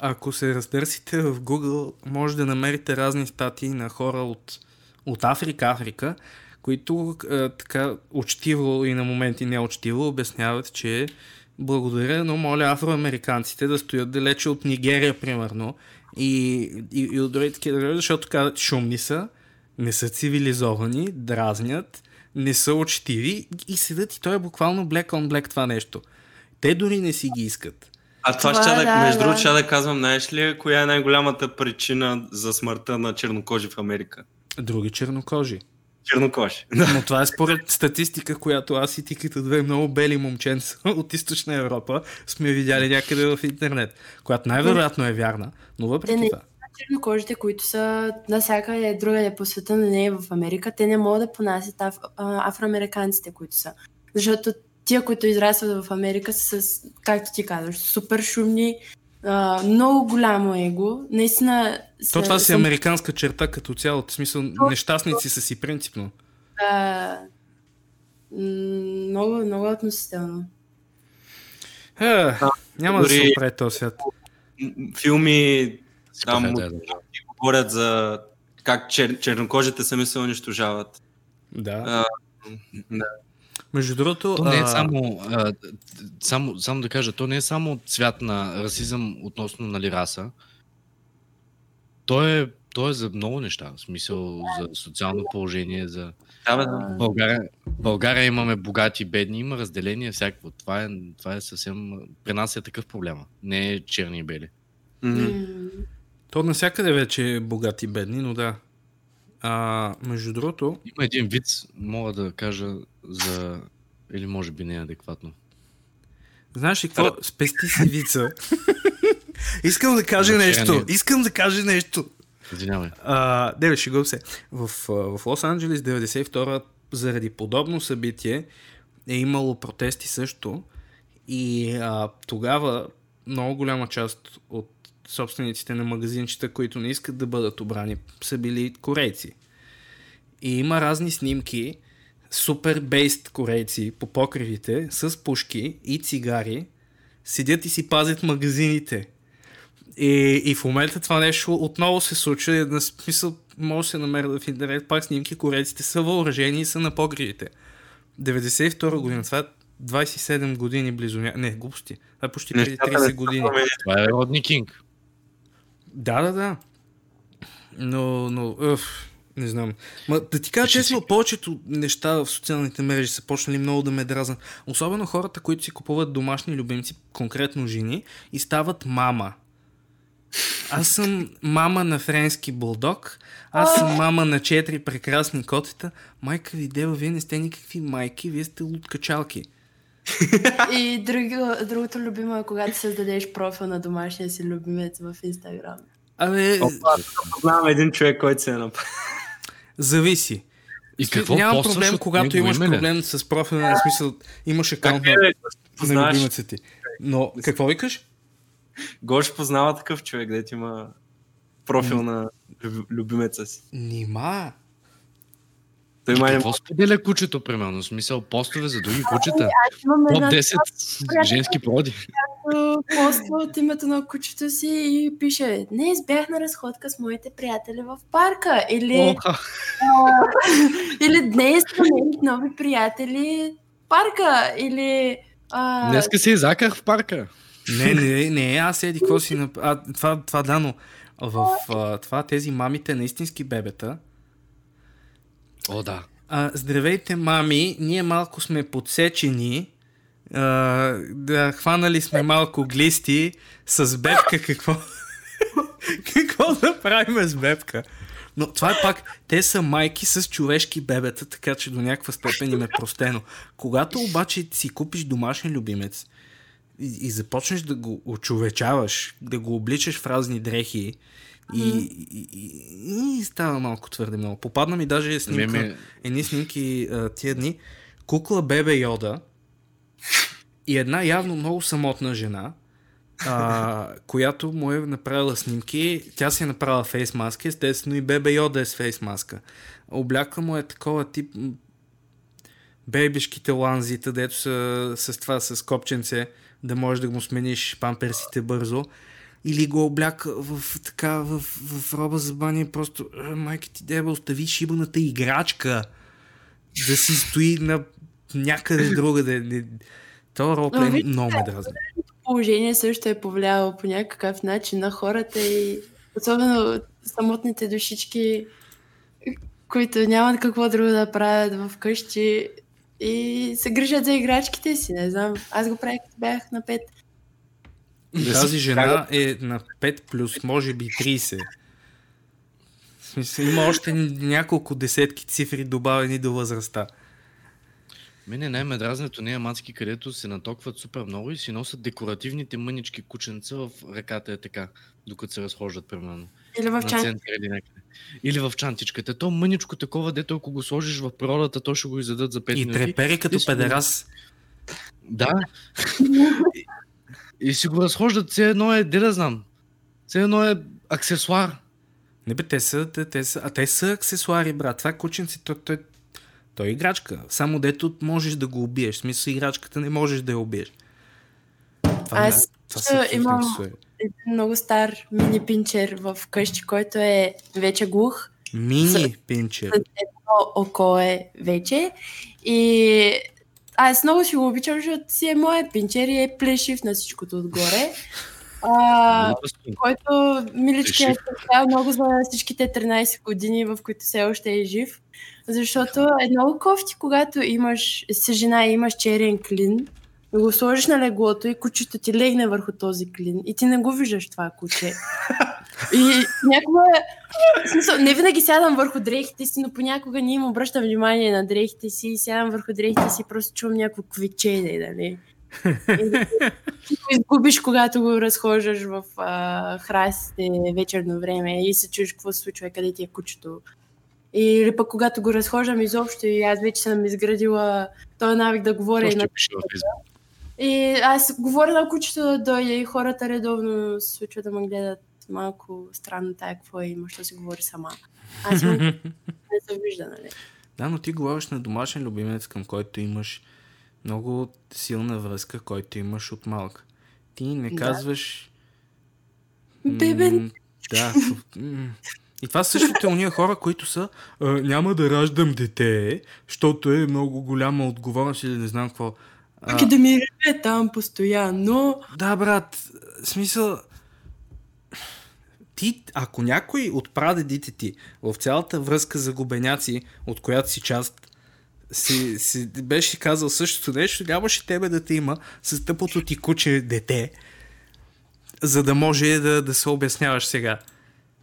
Speaker 2: Ако се разтърсите в Google, може да намерите разни статии на хора от, от Африка, Африка, които а, така учтиво и на моменти неучтиво обясняват, че благодаря, но моля афроамериканците да стоят далече от Нигерия, примерно, и, и, и от други такива държави, защото казват, шумни са, не са цивилизовани, дразнят, не са учтиви и седат и той е буквално black on black това нещо. Те дори не си ги искат.
Speaker 4: А това, това ще да, между да. ще да казвам, знаеш ли, коя е най-голямата причина за смъртта на чернокожи в Америка?
Speaker 2: Други чернокожи
Speaker 4: чернокожи.
Speaker 2: Но това е според статистика, която аз и ти като две много бели момченца от източна Европа сме видяли някъде в интернет, която най-вероятно е вярна, но въпреки
Speaker 1: те
Speaker 2: това.
Speaker 1: Чернокожите, които са навсякъде другаде по света, но не е в Америка, те не могат да понасят аф, афроамериканците, които са. Защото тия, които израстват в Америка, са с, както ти казваш, супер шумни, Uh, много голямо его. Наистина.
Speaker 2: То това си съм... американска черта като цяло. В смисъл, То, нещастници са си принципно.
Speaker 1: Uh, много, много относително.
Speaker 2: Е, а, няма да се оправи този свят.
Speaker 4: Филми там да, да. говорят за как чер, чернокожите сами се унищожават.
Speaker 2: Да. А, да. Между другото...
Speaker 3: То не е само, а, само, само да кажа, то не е само цвят на расизъм относно нали, раса. То е, то е за много неща. В смисъл за социално положение, за... Да, да. България, България имаме богати, бедни, има разделение всякакво. Това е, това е съвсем... При нас е такъв проблема. Не е черни и бели.
Speaker 2: Mm-hmm. То навсякъде вече е богати и бедни, но да. А, между другото...
Speaker 3: Има един вид, мога да кажа за... Или може би не е адекватно.
Speaker 2: Знаеш ли какво? Спести си вица. Искам да кажа нещо. Искам да кажа нещо.
Speaker 3: Извинявай.
Speaker 2: Не, бе, шегувам се. В, в Лос-Анджелес 92 заради подобно събитие е имало протести също и а, тогава много голяма част от собствениците на магазинчета, които не искат да бъдат обрани, са били корейци. И има разни снимки, супер бейст корейци по покривите с пушки и цигари, седят и си пазят магазините. И, и в момента това нещо отново се случва. На смисъл, може да се намерят в интернет пак снимки, корейците са въоръжени и са на покривите. 92 година, това е 27 години близо. Не, глупости. Това е почти преди 30 години.
Speaker 3: Това е Родни Кинг.
Speaker 2: Да, да, да. Но, но, øф, не знам. Ма, да ти кажа честно, си... повечето неща в социалните мрежи са почнали много да ме дразнат. Особено хората, които си купуват домашни любимци, конкретно жени, и стават мама. Аз съм мама на френски булдог, аз съм мама на четири прекрасни котета. Майка ви, дева, вие не сте никакви майки, вие сте луткачалки.
Speaker 1: И друго, другото любимо е когато създадеш профил на домашния си любимец в Инстаграм.
Speaker 2: Абе,
Speaker 4: Опа, Познавам един човек, който се е направил.
Speaker 2: зависи.
Speaker 3: И какво
Speaker 2: Няма проблем, когато имаш
Speaker 3: име
Speaker 2: проблем с профила, в смисъл, имаш акаунт на,
Speaker 4: Е,
Speaker 2: на любимеца ти. Но какво викаш?
Speaker 4: Гош познава такъв човек, дето има профил на люб- любимеца си.
Speaker 2: Нима.
Speaker 4: Той
Speaker 3: И
Speaker 4: май не
Speaker 3: какво споделя кучето, примерно? В смисъл, постове за други кучета?
Speaker 1: Имам
Speaker 3: Топ
Speaker 1: една
Speaker 3: 10 женски проди.
Speaker 1: която поства от името на кучето си и пише Днес бях на разходка с моите приятели в парка. Или, или днес намерих нови приятели в парка. Или а,
Speaker 3: Днеска се изаках в парка.
Speaker 2: Не, не, не, аз еди, какво си... А, това, това да, но в а, това тези мамите на истински бебета,
Speaker 3: О, да.
Speaker 2: а, здравейте, мами, ние малко сме подсечени, а, да, хванали сме малко глисти, с бебка какво... какво да правим с бебка? Но това е пак, те са майки с човешки бебета, така че до някаква степен им е простено. Когато обаче си купиш домашен любимец и, и започнеш да го очовечаваш, да го обличаш в разни дрехи, и, и, и, и става малко твърде много. Попадна ми даже снимка,
Speaker 3: Ме, ме,
Speaker 2: едни снимки а, тия дни. Кукла бебе Йода и една явно много самотна жена, а, която му е направила снимки. Тя си е направила фейс маска, естествено и бебе Йода е с фейс маска. Облякла му е такова тип м, бебешките ланзита, дето са с това, с копченце, да можеш да му смениш памперсите бързо. Или го обляка в, така, в, в роба за баня и просто «А, майка ти деба, остави шибаната играчка да си стои на някъде другаде. Не- ролплей
Speaker 1: Но виж,
Speaker 2: много ме дразни.
Speaker 1: положение също е повлияло по някакъв начин на хората и особено самотните душички, които нямат какво друго да правят вкъщи и се грижат за играчките си. Не знам, аз го правих, като бях на 5.
Speaker 2: Тази жена е на 5 плюс, може би 30. В смисъл, има още няколко десетки цифри добавени до възрастта.
Speaker 3: Мене най-ме дразнето не е мацки, където се натокват супер много и си носят декоративните мънички кученца в ръката е така, докато се разхождат, примерно.
Speaker 1: Или в
Speaker 3: на
Speaker 1: чан.
Speaker 3: центъра или в чантичката. То мъничко такова, дето ако го сложиш в природата, то ще го изядат за 5
Speaker 2: И
Speaker 3: минути.
Speaker 2: трепери като
Speaker 3: И си го-
Speaker 2: педерас.
Speaker 3: Да. и, си го разхождат, все едно е, де да знам. Все едно е аксесуар.
Speaker 2: Не бе, те са, те, те са, а те са аксесуари, брат. Това кученце, той, той, той е играчка. Само дето можеш да го убиеш. В смисъл, играчката не можеш да я убиеш. Това,
Speaker 1: Аз
Speaker 2: не- това са
Speaker 1: имам-. Един много стар мини пинчер в къщи, който е вече глух.
Speaker 2: Мини пинчер.
Speaker 1: едно око е вече. И аз много си го обичам, защото си е моят пинчер и е плешив на всичкото отгоре. А, който милички е търпял много за всичките 13 години, в които все още е жив. Защото е много кофти, когато имаш си жена и имаш черен клин, и го сложиш на леглото и кучето ти легне върху този клин и ти не го виждаш това куче. И някога, смисъл, не винаги сядам върху дрехите си, но понякога не им обръщам внимание на дрехите си и сядам върху дрехите си и просто чувам някакво квичене, нали? И го изгубиш, когато го разхождаш в а, храстите вечерно време и се чуеш какво се случва, къде ти е кучето. Или пък когато го разхождам изобщо и аз вече съм изградила този навик да говоря и на. И аз говоря на кучето да и хората редовно се случва да ме гледат малко странно тая, какво е, има, що си говори сама. Аз имам не се вижда, нали?
Speaker 2: Да, но ти говориш на домашен любимец, към който имаш много силна връзка, който имаш от малка. Ти не
Speaker 1: Да.
Speaker 2: казваш... м,
Speaker 1: Бебе.
Speaker 2: Да. м. И това същото е уния хора, които са няма да раждам дете, защото е много голяма отговорност или не знам какво.
Speaker 1: Пък и да ми реве там постоянно.
Speaker 2: Да, брат, смисъл... Ти, ако някой от прадедите ти в цялата връзка за губеняци, от която си част, си, си беше казал същото нещо, нямаше тебе да те има с тъпото ти куче дете, за да може да, да се обясняваш сега.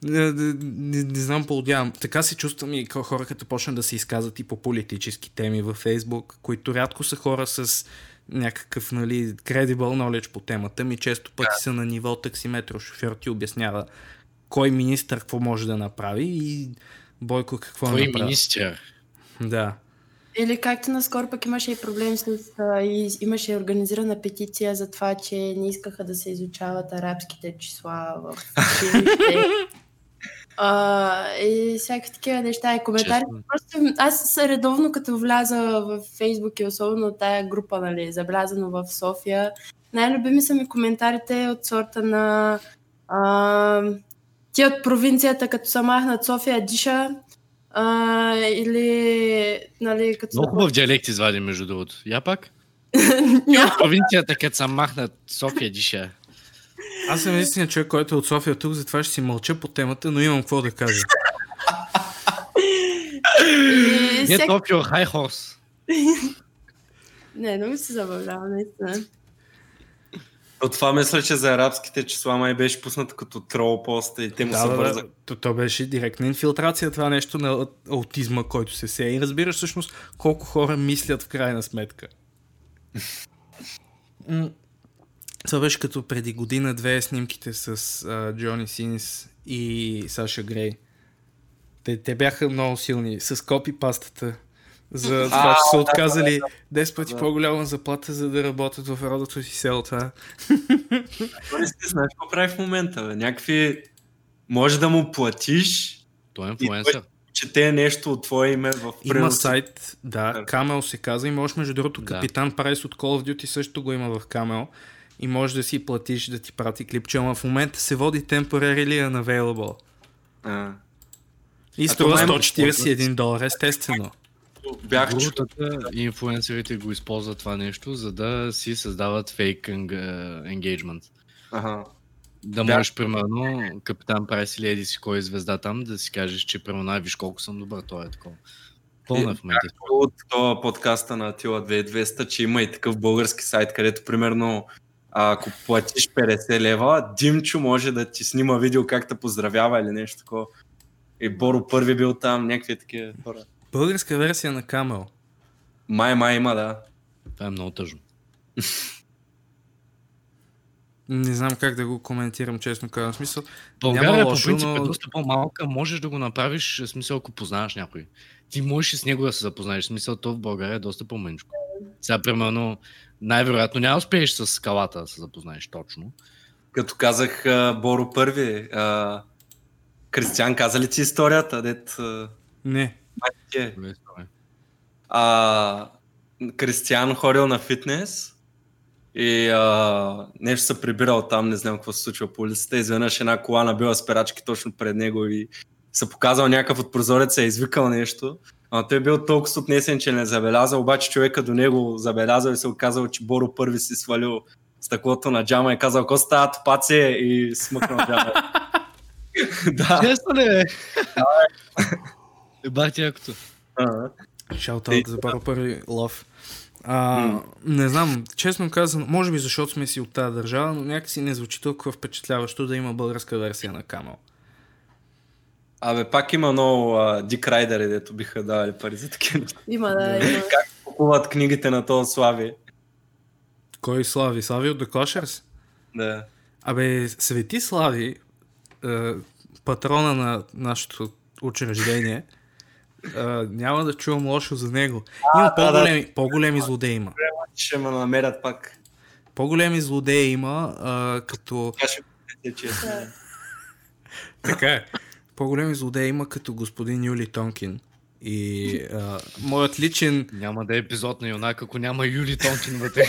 Speaker 2: Не, не, знам, поудявам. Така се чувствам и хора, като почнат да се изказват и по политически теми във Фейсбук, които рядко са хора с някакъв, нали, credible knowledge по темата, ми често пъти да. са на ниво таксиметро. Шофьор ти обяснява кой министър какво може да направи и Бойко какво
Speaker 3: кой
Speaker 2: направи.
Speaker 3: министър?
Speaker 2: Да.
Speaker 1: Или както наскоро пък имаше и проблем с... А, и, имаше организирана петиция за това, че не искаха да се изучават арабските числа в училище. А, и всякакви такива неща и коментари.
Speaker 3: Честно.
Speaker 1: Просто аз редовно като вляза в Фейсбук и особено тая група, нали, забелязано в София, най-любими са ми коментарите от сорта на а, ти от провинцията, като са махнат София диша, а, или нали, като
Speaker 3: Много хубав диалект извади, между другото. Я пак?
Speaker 1: Няма.
Speaker 3: Провинцията, като са махнат София диша.
Speaker 2: Аз съм единствения човек, който е от София тук, затова ще си мълча по темата, но имам какво да кажа.
Speaker 1: И
Speaker 3: Не
Speaker 1: всек-
Speaker 3: Токио, Хай Хорс.
Speaker 1: Не, много се забавлява, наистина.
Speaker 4: От това мисля, че за арабските числа май беше пуснато като трол поста и те му
Speaker 2: Да,
Speaker 4: се вързаха.
Speaker 2: да. То, то беше директна инфилтрация, това нещо на аутизма, който се сее. И разбираш всъщност колко хора мислят в крайна сметка. Това беше като преди година-две снимките с а, Джони Синс и Саша Грей. Те, те бяха много силни с копи пастата. За това, че са отказали 10 пъти по-голяма заплата, за да работят в родото си село. Това.
Speaker 4: Той си знаеш какво прави в момента, бе. Някакви... Може да му платиш,
Speaker 3: Той е инфлуенсър.
Speaker 4: чете нещо от твое име в
Speaker 2: Има
Speaker 4: пренос.
Speaker 2: сайт, да,
Speaker 4: Да.
Speaker 2: Камел се казва и може между другото
Speaker 3: Да.
Speaker 2: Капитан Прайс от Call of Duty също го има в Камел и може да си платиш да ти прати клипче, ама в момента се води Temporarily Unavailable.
Speaker 4: А.
Speaker 2: И струва
Speaker 4: това е
Speaker 2: 141 долара, естествено.
Speaker 4: Бях.
Speaker 3: Групата и инфлуенсърите го използват това нещо, за да си създават фейк engagement.
Speaker 4: Ага.
Speaker 3: Да можеш, примерно, Капитан Прайс или Еди си кой е звезда там, да си кажеш, че примерно, «Ай, виж колко съм добър, той е такова. Пълна е в момента.
Speaker 4: от това подкаста на Тила 2200, че има и такъв български сайт, където примерно ако платиш 50 лева, Димчо може да ти снима видео как те поздравява или нещо такова. И Боро първи бил там, някакви такива хора.
Speaker 2: Българска версия на Камел.
Speaker 4: Май, май има, да.
Speaker 3: Това е много тъжно.
Speaker 2: Не знам как да го коментирам, честно казвам. Смисъл,
Speaker 3: България
Speaker 2: Няма
Speaker 3: по
Speaker 2: лошо,
Speaker 3: принцип
Speaker 2: но-
Speaker 3: е доста по-малка, можеш да го направиш, в смисъл, ако познаваш някой. Ти можеш и с него да се запознаеш, в смисъл, то в България е доста по-мъничко. Сега, примерно, най-вероятно няма да успееш с скалата да се запознаеш точно.
Speaker 4: Като казах Боро първи, а, Кристиан, каза ли ти историята, дет а,
Speaker 2: не.
Speaker 4: май ти е? А, Кристиан ходил на фитнес и а, нещо се прибирал там, не знам какво се случва по улицата. Изведнъж една кола набила спирачки точно пред него и се показал някакъв от прозореца, е извикал нещо. А той е бил толкова отнесен, че не е забелязал, обаче човека до него забелязал и се оказал, че Боро първи си свалил стъклото на джама и казал, ко става топаце и смъкнал джама. да.
Speaker 3: Честно ли е? Е, бах ти якото.
Speaker 2: Шаутаут за първо първи лов. А, не знам, честно казано, може би защото сме си от тази държава, но някакси не звучи толкова впечатляващо да има българска версия на Камел.
Speaker 4: Абе, пак има много дик райдери, дето биха давали пари за такива неща.
Speaker 1: Има, да, има.
Speaker 4: Купуват книгите на този Слави.
Speaker 2: Кой Слави? Слави от The Clashers?
Speaker 4: Да.
Speaker 2: Абе, Свети Слави, е, патрона на нашето учреждение, е, няма да чувам лошо за него. Има
Speaker 4: да, да.
Speaker 2: по-големи, по-големи злодеи има.
Speaker 4: Ще ме намерят пак.
Speaker 2: По-големи злодеи има, е, като...
Speaker 4: Така че е.
Speaker 2: По-големи злодеи има като господин Юли Тонкин. И а, моят личен
Speaker 3: Няма да е епизод на Юнак, ако няма Юли Тонкин вътре.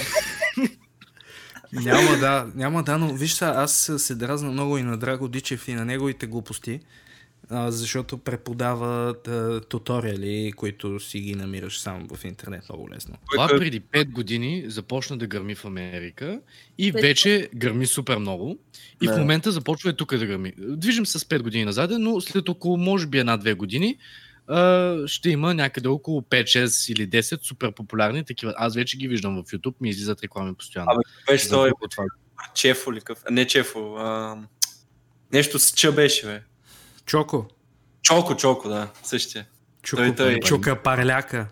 Speaker 2: Няма да, няма да, но виж са, аз се дразна много и на Драго Дичев и на неговите глупости, а, защото преподава а, туториали, които си ги намираш само в интернет много лесно.
Speaker 3: Това преди 5 години започна да гърми в Америка и вече гърми супер много. И в момента започва и тук да гърми. Движим се с 5 години назад, но след около, може би, една-две години ще има някъде около 5-6 или 10 супер популярни такива. Аз вече ги виждам в YouTube, ми излизат реклами постоянно.
Speaker 4: Абе, беше той
Speaker 3: това.
Speaker 4: Чефо ли къв? Не Чефо. А... Нещо с Ч беше, бе.
Speaker 2: Чоко.
Speaker 4: Чоко, Чоко, да. Същия.
Speaker 2: Чука,
Speaker 4: Той- той-
Speaker 2: чука парляка.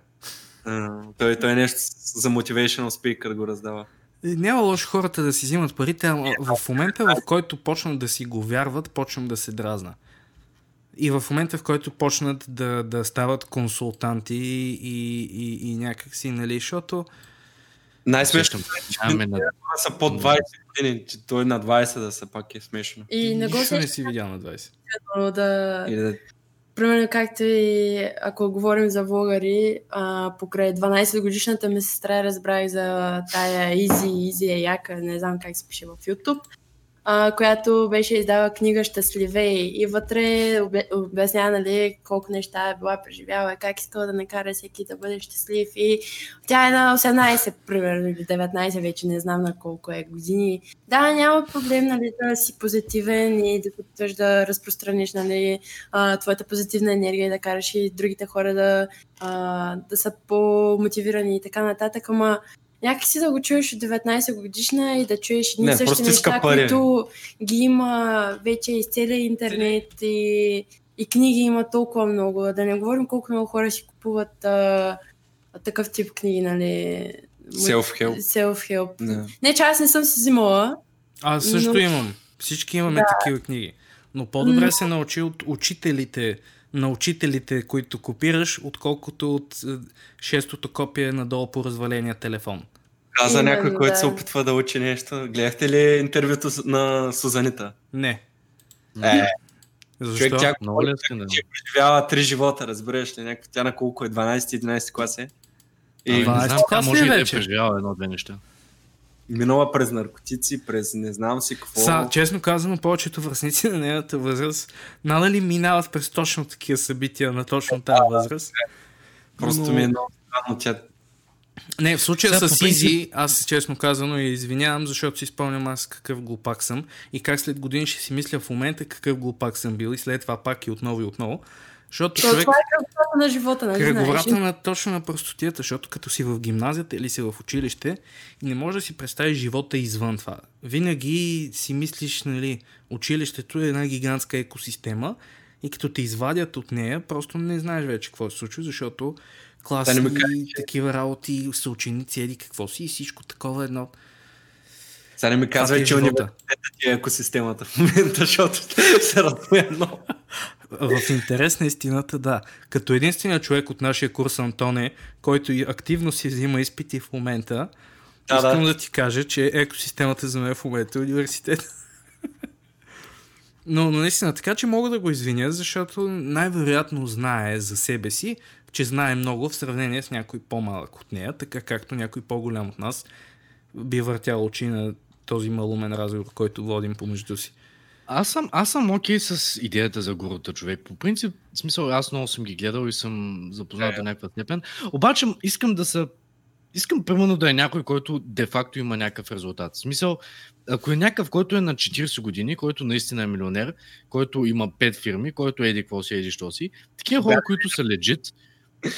Speaker 4: Той, той е нещо за motivational speaker го раздава.
Speaker 2: Няма лошо хората да си взимат парите, ама в момента, в който почнат да си го вярват, почвам да се дразна. И в момента, в който почнат да, да стават консултанти и, и, и някакси, нали, защото
Speaker 4: Най-смешно
Speaker 3: Нямаме на...
Speaker 4: са под 20 години, че той на 20 да са пак е смешно.
Speaker 1: И не го
Speaker 2: нищо не си видял на 20.
Speaker 1: да...
Speaker 4: И да,
Speaker 1: Примерно както и ако говорим за влогари, а, покрай 12 годишната ми сестра разбрах за тая Изи, Изи е яка, не знам как се пише в YouTube, а, която беше издала книга Щастливей и вътре обяснява нали, колко неща е била преживяла, как искала да накара всеки да бъде щастлив и тя е на 18, примерно, или 19, вече не знам на колко е години. Да, няма проблем нали, да си позитивен и да опитваш да разпространиш нали, твоята позитивна енергия и да караш и другите хора да, а, да са по-мотивирани и така нататък, ама някакси да го чуеш от 19 годишна и да чуеш едни
Speaker 4: Не,
Speaker 1: същи неща,
Speaker 4: пари.
Speaker 1: които ги има вече из целия интернет и, и книги има толкова много. Да не говорим колко много хора си купуват а, такъв тип книги, нали?
Speaker 4: Self-help.
Speaker 1: Self-help.
Speaker 4: да.
Speaker 1: Не, че аз не съм си взимала.
Speaker 2: Аз също
Speaker 1: Но-
Speaker 2: имам. Всички имаме
Speaker 1: Да.
Speaker 2: такива книги. Но по-добре се научи от учителите, на учителите, които копираш, отколкото от е, шестото копие надолу по разваления телефон.
Speaker 4: Каза
Speaker 1: Именно,
Speaker 4: някой, който
Speaker 1: да.
Speaker 4: се опитва да учи нещо. Гледахте ли интервюто на Сузанита?
Speaker 2: Не.
Speaker 4: Е,
Speaker 2: Защо?
Speaker 4: човек, тя
Speaker 3: Много ли
Speaker 4: че преживява три живота, разбираш ли? Някакво, тя на колко е? 12-11 клас е? И
Speaker 3: Ами, не
Speaker 2: 12
Speaker 3: знам,
Speaker 2: клас
Speaker 3: тя
Speaker 2: ли
Speaker 3: може и да е
Speaker 2: вече?
Speaker 3: преживяла едно-две неща.
Speaker 4: минала през наркотици, през не знам си какво.
Speaker 2: Са, честно казано, повечето връзници на нейната възраст надали минават през точно такива събития на точно тази възраст.
Speaker 4: Просто
Speaker 2: но-
Speaker 4: ми е много странно. Тя
Speaker 2: Не, в случая
Speaker 3: Сега,
Speaker 2: с Изи, аз честно казано я извинявам, защото си спомням аз какъв глупак съм и как след години ще си мисля в момента какъв глупак съм бил и след това пак и отново и отново. Защото
Speaker 1: То,
Speaker 2: човек
Speaker 1: Това е кръвта на живота, нали знаеш?
Speaker 2: кръговрата на точно на простотията, защото като си в гимназията или си в училище, не можеш да си представиш живота извън това. Винаги си мислиш, нали, училището е една гигантска екосистема и като те извадят от нея, просто не знаеш вече какво се случва, защото класи
Speaker 4: Да кажеш,
Speaker 2: такива работи, съученици, еди какво си и всичко такова едно.
Speaker 4: сега не ми
Speaker 2: Това ти
Speaker 4: казва,
Speaker 2: е
Speaker 4: че ти е екосистемата в момента, защото се размия много.
Speaker 2: В интерес на истината, да. Като единствения човек от нашия курс Антоне, който и активно си взима изпити в момента,
Speaker 4: Да,
Speaker 2: искам
Speaker 4: да.
Speaker 2: да. ти кажа, че екосистемата за мен в момента е университет. Но, но наистина, така че мога да го извиня, защото най-вероятно знае за себе си, че знае много в сравнение с някой по-малък от нея, така както някой по-голям от нас би въртял очи на този малумен разговор, който водим помежду си.
Speaker 3: Аз съм, аз съм окей с идеята за гурута човек. По принцип, в смисъл, аз много съм ги гледал и съм запознат до някаква степен. Обаче искам да са Искам примерно да е някой, който де-факто има някакъв резултат. В смисъл, ако е някакъв, който е на 40 години, който наистина е милионер, който има 5 фирми, който еди какво си, еди що си, такива хора, които са легит,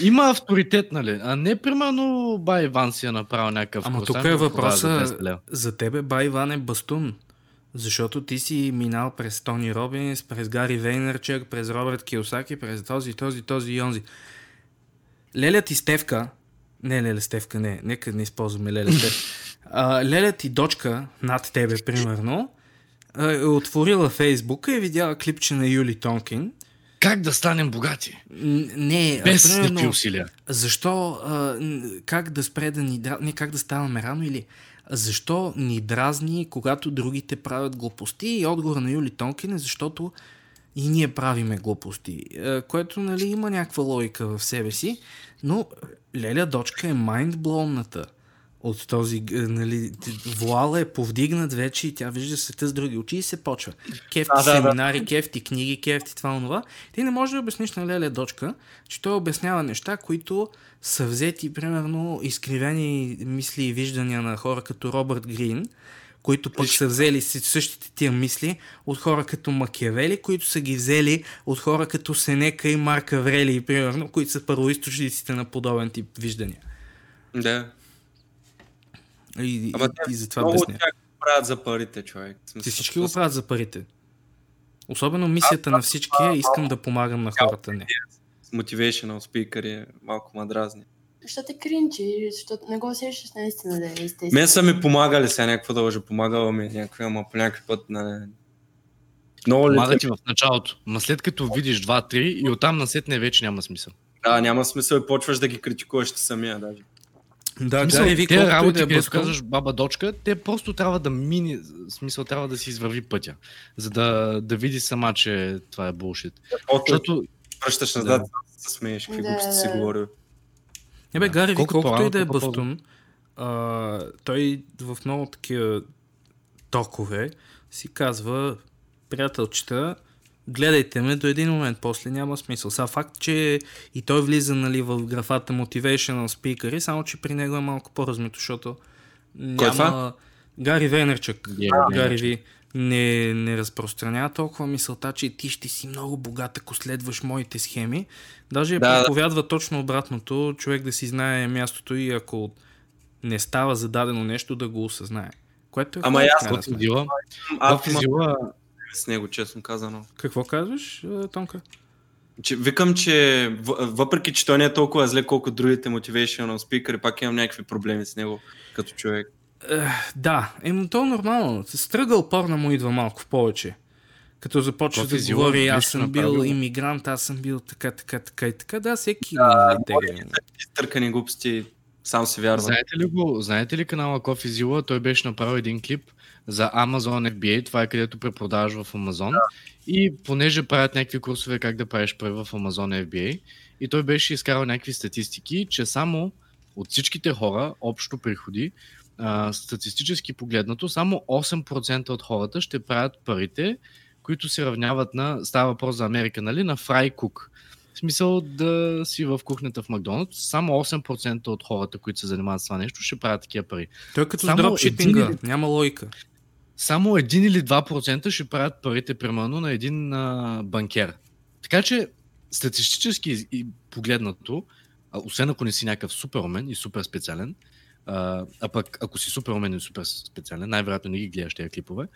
Speaker 3: има авторитет, нали? А не примерно Бай Иван си е направил някакъв
Speaker 2: Ама тук е
Speaker 3: и за
Speaker 2: въпроса
Speaker 3: 200 лева.
Speaker 2: за тебе, бай Иван е бастун. Защото ти си минал през Тони Робинс, през Гари Вейнерчек, през Робърт Киосаки, през този, този, този и онзи. Леля ти Стевка, не Леля Стевка, не, нека не използваме Леля Стевка. А, Леля ти дочка над тебе, примерно, а, е отворила Фейсбука и е видяла клипче на Юли Тонкин.
Speaker 3: Как да станем богати?
Speaker 2: Не,
Speaker 3: Без
Speaker 2: примерно,
Speaker 3: никакви усилия.
Speaker 2: защо, а, как да спре да ни дразни, не как да ставаме рано или защо ни дразни, когато другите правят глупости и отговора на Юли Тонкин е защото и ние правиме глупости, което нали има някаква логика в себе си, но Леля дочка е майндблоуната от този, г- нали, вуала е повдигнат вече и тя вижда света с други очи и се почва. Кефти
Speaker 4: А, да, да.
Speaker 2: семинари, кефти книги, кефти това, онова. Ти не можеш да обясниш на Леля дочка, че той обяснява неща, които са взети, примерно, изкривени мисли и виждания на хора като Робърт Грин, които пък са взели същите тия мисли от хора като Макиавели, които са ги взели от хора като Сенека и Марк Аврели, примерно, които са първоисточниците на подобен тип виждания.
Speaker 4: Да.
Speaker 2: И,
Speaker 4: Ама
Speaker 2: и,
Speaker 4: те
Speaker 2: и затова
Speaker 4: Много
Speaker 2: обясня.
Speaker 4: тях го правят за парите, човек.
Speaker 2: Ти всички го правят за парите. Особено мисията на всички е искам да помагам на хората. Не.
Speaker 4: Motivational speaker е малко ма дразни.
Speaker 1: Защото е кринчи, защото не го усещаш наистина да е естествено.
Speaker 4: Мен са ми помагали сега, някакво да лъжа, помагала ми някакви, ама по някакви път, нали. Много?
Speaker 3: Помага ти в началото. Ма след като видиш 2-3 и оттам насетне вече няма смисъл.
Speaker 4: Да, няма смисъл и почваш да ги критикуваш ти самия даже.
Speaker 2: Да,
Speaker 3: смисъл,
Speaker 2: Гари Ви,
Speaker 3: те работи,
Speaker 2: да е
Speaker 3: където казваш баба дочка, те просто трябва да мини, в смисъл трябва да си извърви пътя, за да, да види сама, че това е булшит.
Speaker 4: Защото връщаш назад, да. се смееш, какви
Speaker 1: Да,
Speaker 4: глупости си
Speaker 1: да.
Speaker 4: говорил.
Speaker 2: Не бе,
Speaker 3: Да.
Speaker 2: Гари, Ви,
Speaker 3: Колкото
Speaker 2: колкото и да е бастун, а, той в много такива токове си казва, приятелчета, гледайте ме до един момент, после няма смисъл. Сега факт, че и той влиза нали, в графата Motivational Speaker, само че при него е малко по-размито, защото
Speaker 4: Кой
Speaker 2: няма...
Speaker 4: това?
Speaker 2: Гари Вейнерчък.
Speaker 3: Гари
Speaker 2: Гари. Ви не, не разпространява толкова мисълта, че ти ще си много богат, ако следваш моите схеми. Даже
Speaker 4: Да, да.
Speaker 2: проповядва точно обратното, човек да си знае мястото и ако не става за дадено нещо, да го осъзнае. Което е
Speaker 4: Ама аз
Speaker 2: в
Speaker 3: физила,
Speaker 4: С него, честно казано.
Speaker 2: Какво казваш, Тонка?
Speaker 4: Че, викам, че въпреки, че той не е толкова зле, колко другите motivational speaker, пак имам някакви проблеми с него като човек.
Speaker 2: Да, емо то е нормално. Стръгъл порна му идва малко в повече. Като започва да
Speaker 3: Зила
Speaker 2: говори, аз съм бил
Speaker 3: направил.
Speaker 2: иммигрант, аз съм бил така, така, така и така. Да, всеки има теглени.
Speaker 4: Изтъркани глупости, сам си вярвам.
Speaker 3: Знаете ли го? Знаете ли канала Кофи Зила? Той беше направил един клип за Amazon FBA, това е където препродаваш в Amazon. И понеже правят някакви курсове как да правиш пари в Amazon FBA, и той беше изкарал някакви статистики, че само от всичките хора, общо приходи, а, статистически погледнато, само 8% от хората ще правят парите, които се равняват на, става въпрос за Америка, нали, на фрай кук. В смисъл да си в кухнята в Макдоналдс, само 8% от хората, които се занимават с това нещо, ще правят такива пари.
Speaker 2: Той е като с
Speaker 3: Само
Speaker 2: дропшипинга,
Speaker 3: един
Speaker 2: няма логика.
Speaker 3: Само 1 или 2% ще правят парите, примерно, на един а, банкер. Така че, статистически погледнато, а, освен ако не си някакъв супер умен и супер специален, а, а пък ако си супер умен и супер специален, най-вероятно не ги гледаш тези клипове,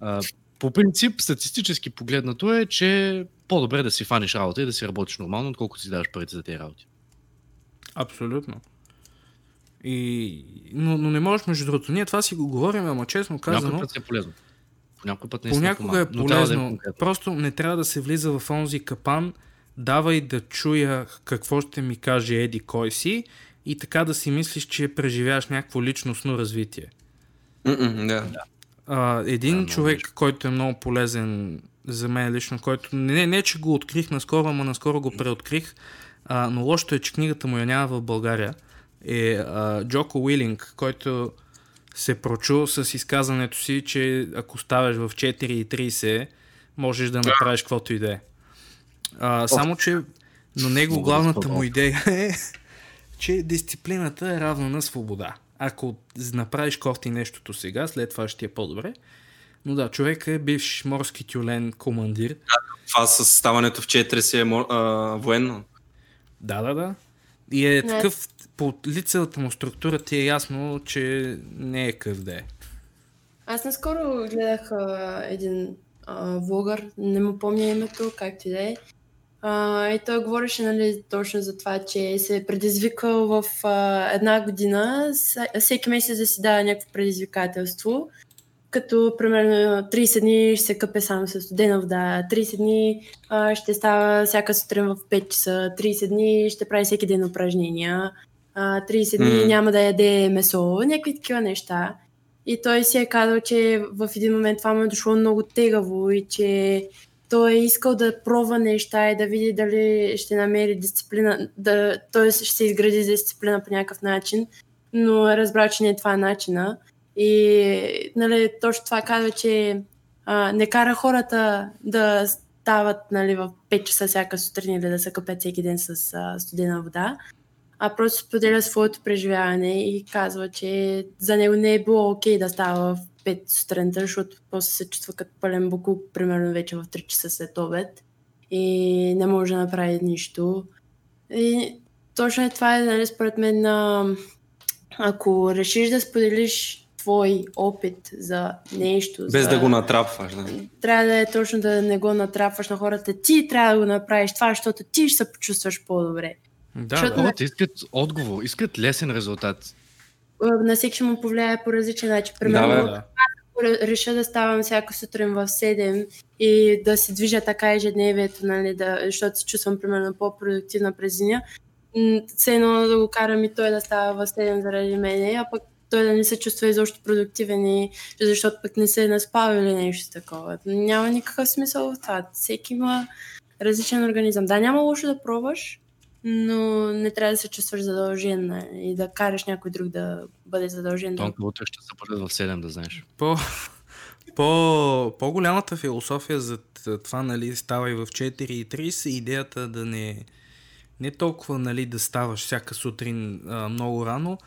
Speaker 3: а, по принцип, статистически погледнато е, че по-добре да си фаниш работа и да си работиш нормално, отколкото си даваш парите за тези работи.
Speaker 2: Абсолютно. И... Но, но не можеш, между другото. Ние това си го говорим, ама честно
Speaker 3: По някой
Speaker 2: казано,
Speaker 3: път е полезно. По някой път не
Speaker 2: понякога е
Speaker 3: но трябва да
Speaker 2: полезно.
Speaker 3: конкретно.
Speaker 2: Просто не трябва да се влиза в онзи капан, давай да чуя какво ще ми каже Еди кой си и така да си мислиш, че преживяваш някакво личностно развитие.
Speaker 4: М-м, да.
Speaker 2: А, един
Speaker 3: Да, много
Speaker 2: човек, който е много полезен за мен лично, който не, не че го открих наскоро, ама наскоро го преоткрих, а, но лошото е, че книгата му я няма в България, е а, Джоко Уилинг, който се прочу с изказването си, че ако ставаш в 4.30, можеш да направиш каквото и да е. Само, че на него главната му идея е, че дисциплината е равна на свобода. Ако направиш кофти нещото сега, след това ще ти е по-добре. Но да, човек е бивш морски тюлен командир.
Speaker 4: Това с ставането в 4 си е а, военно.
Speaker 2: Да, да, да. И е
Speaker 1: Не.
Speaker 2: такъв, по лицата му структура ти е ясно, че не е къв да е.
Speaker 1: Аз наскоро гледах а, един а, влогър, не му помня името, както и да е. И той говореше нали, точно за това, че се е предизвикал в а, една година, всеки месец да си дава някакво предизвикателство, като примерно 30 дни ще се къпе само с студена вода, 30 дни а, ще става всяка сутрин в 5 часа, 30 дни ще прави всеки ден упражнения, а, 30 дни
Speaker 4: Мгм.
Speaker 1: няма да яде месо, някакви такива неща. И той си е казал, че в един момент това му е дошло много тегаво и че той е искал да пробва неща и да види дали ще намери дисциплина, да, т.е. ще се изгради дисциплина по някакъв начин, но е разбрал, че не е това начина. И нали, точно това казва, че а, не кара хората да стават нали, в 5 часа всяка сутрин или да се къпят всеки ден с а, студена вода, а просто споделя своето преживяване и казва, че за него не е било окей да става в 5 сутринта, защото после се чувства като пълен буклук, примерно вече в 3 часа след обед и не може да направи нищо. И точно е това е, нали, според мен, а, ако решиш да споделиш твой опит за нещо,
Speaker 4: Без
Speaker 1: за...
Speaker 4: да го натрапваш. Да.
Speaker 1: трябва да е точно да не го натрапваш на хората. Ти трябва да го направиш това, защото ти ще се почувстваш по-добре.
Speaker 2: Да,
Speaker 1: Защото.
Speaker 3: Хората искат отговор, искат лесен резултат.
Speaker 1: на всеки ще му повлияе по различен начин. Примерно,
Speaker 4: Да, бе,
Speaker 2: да.
Speaker 1: реша да ставам всяка сутрин в 7 и да се движа така ежедневието, нали, да, защото се чувствам примерно по-продуктивна през деня, все едно да го карам и той да става в 7 заради мене, а пък той да не се чувства изобщо продуктивен и защото пък не се е наспал или нещо такова. Няма никакъв смисъл в това. Всеки има различен организъм. Да, няма лошо да пробваш, но не трябва да се чувстваш задължен и да караш някой друг да бъде задължен. Да...
Speaker 3: Тонка утре ще се бъде в 7, да знаеш.
Speaker 2: По, по, по-голямата философия за това, нали, става и в 4.30 е идеята да не, не толкова, нали, да ставаш всяка сутрин а, много рано,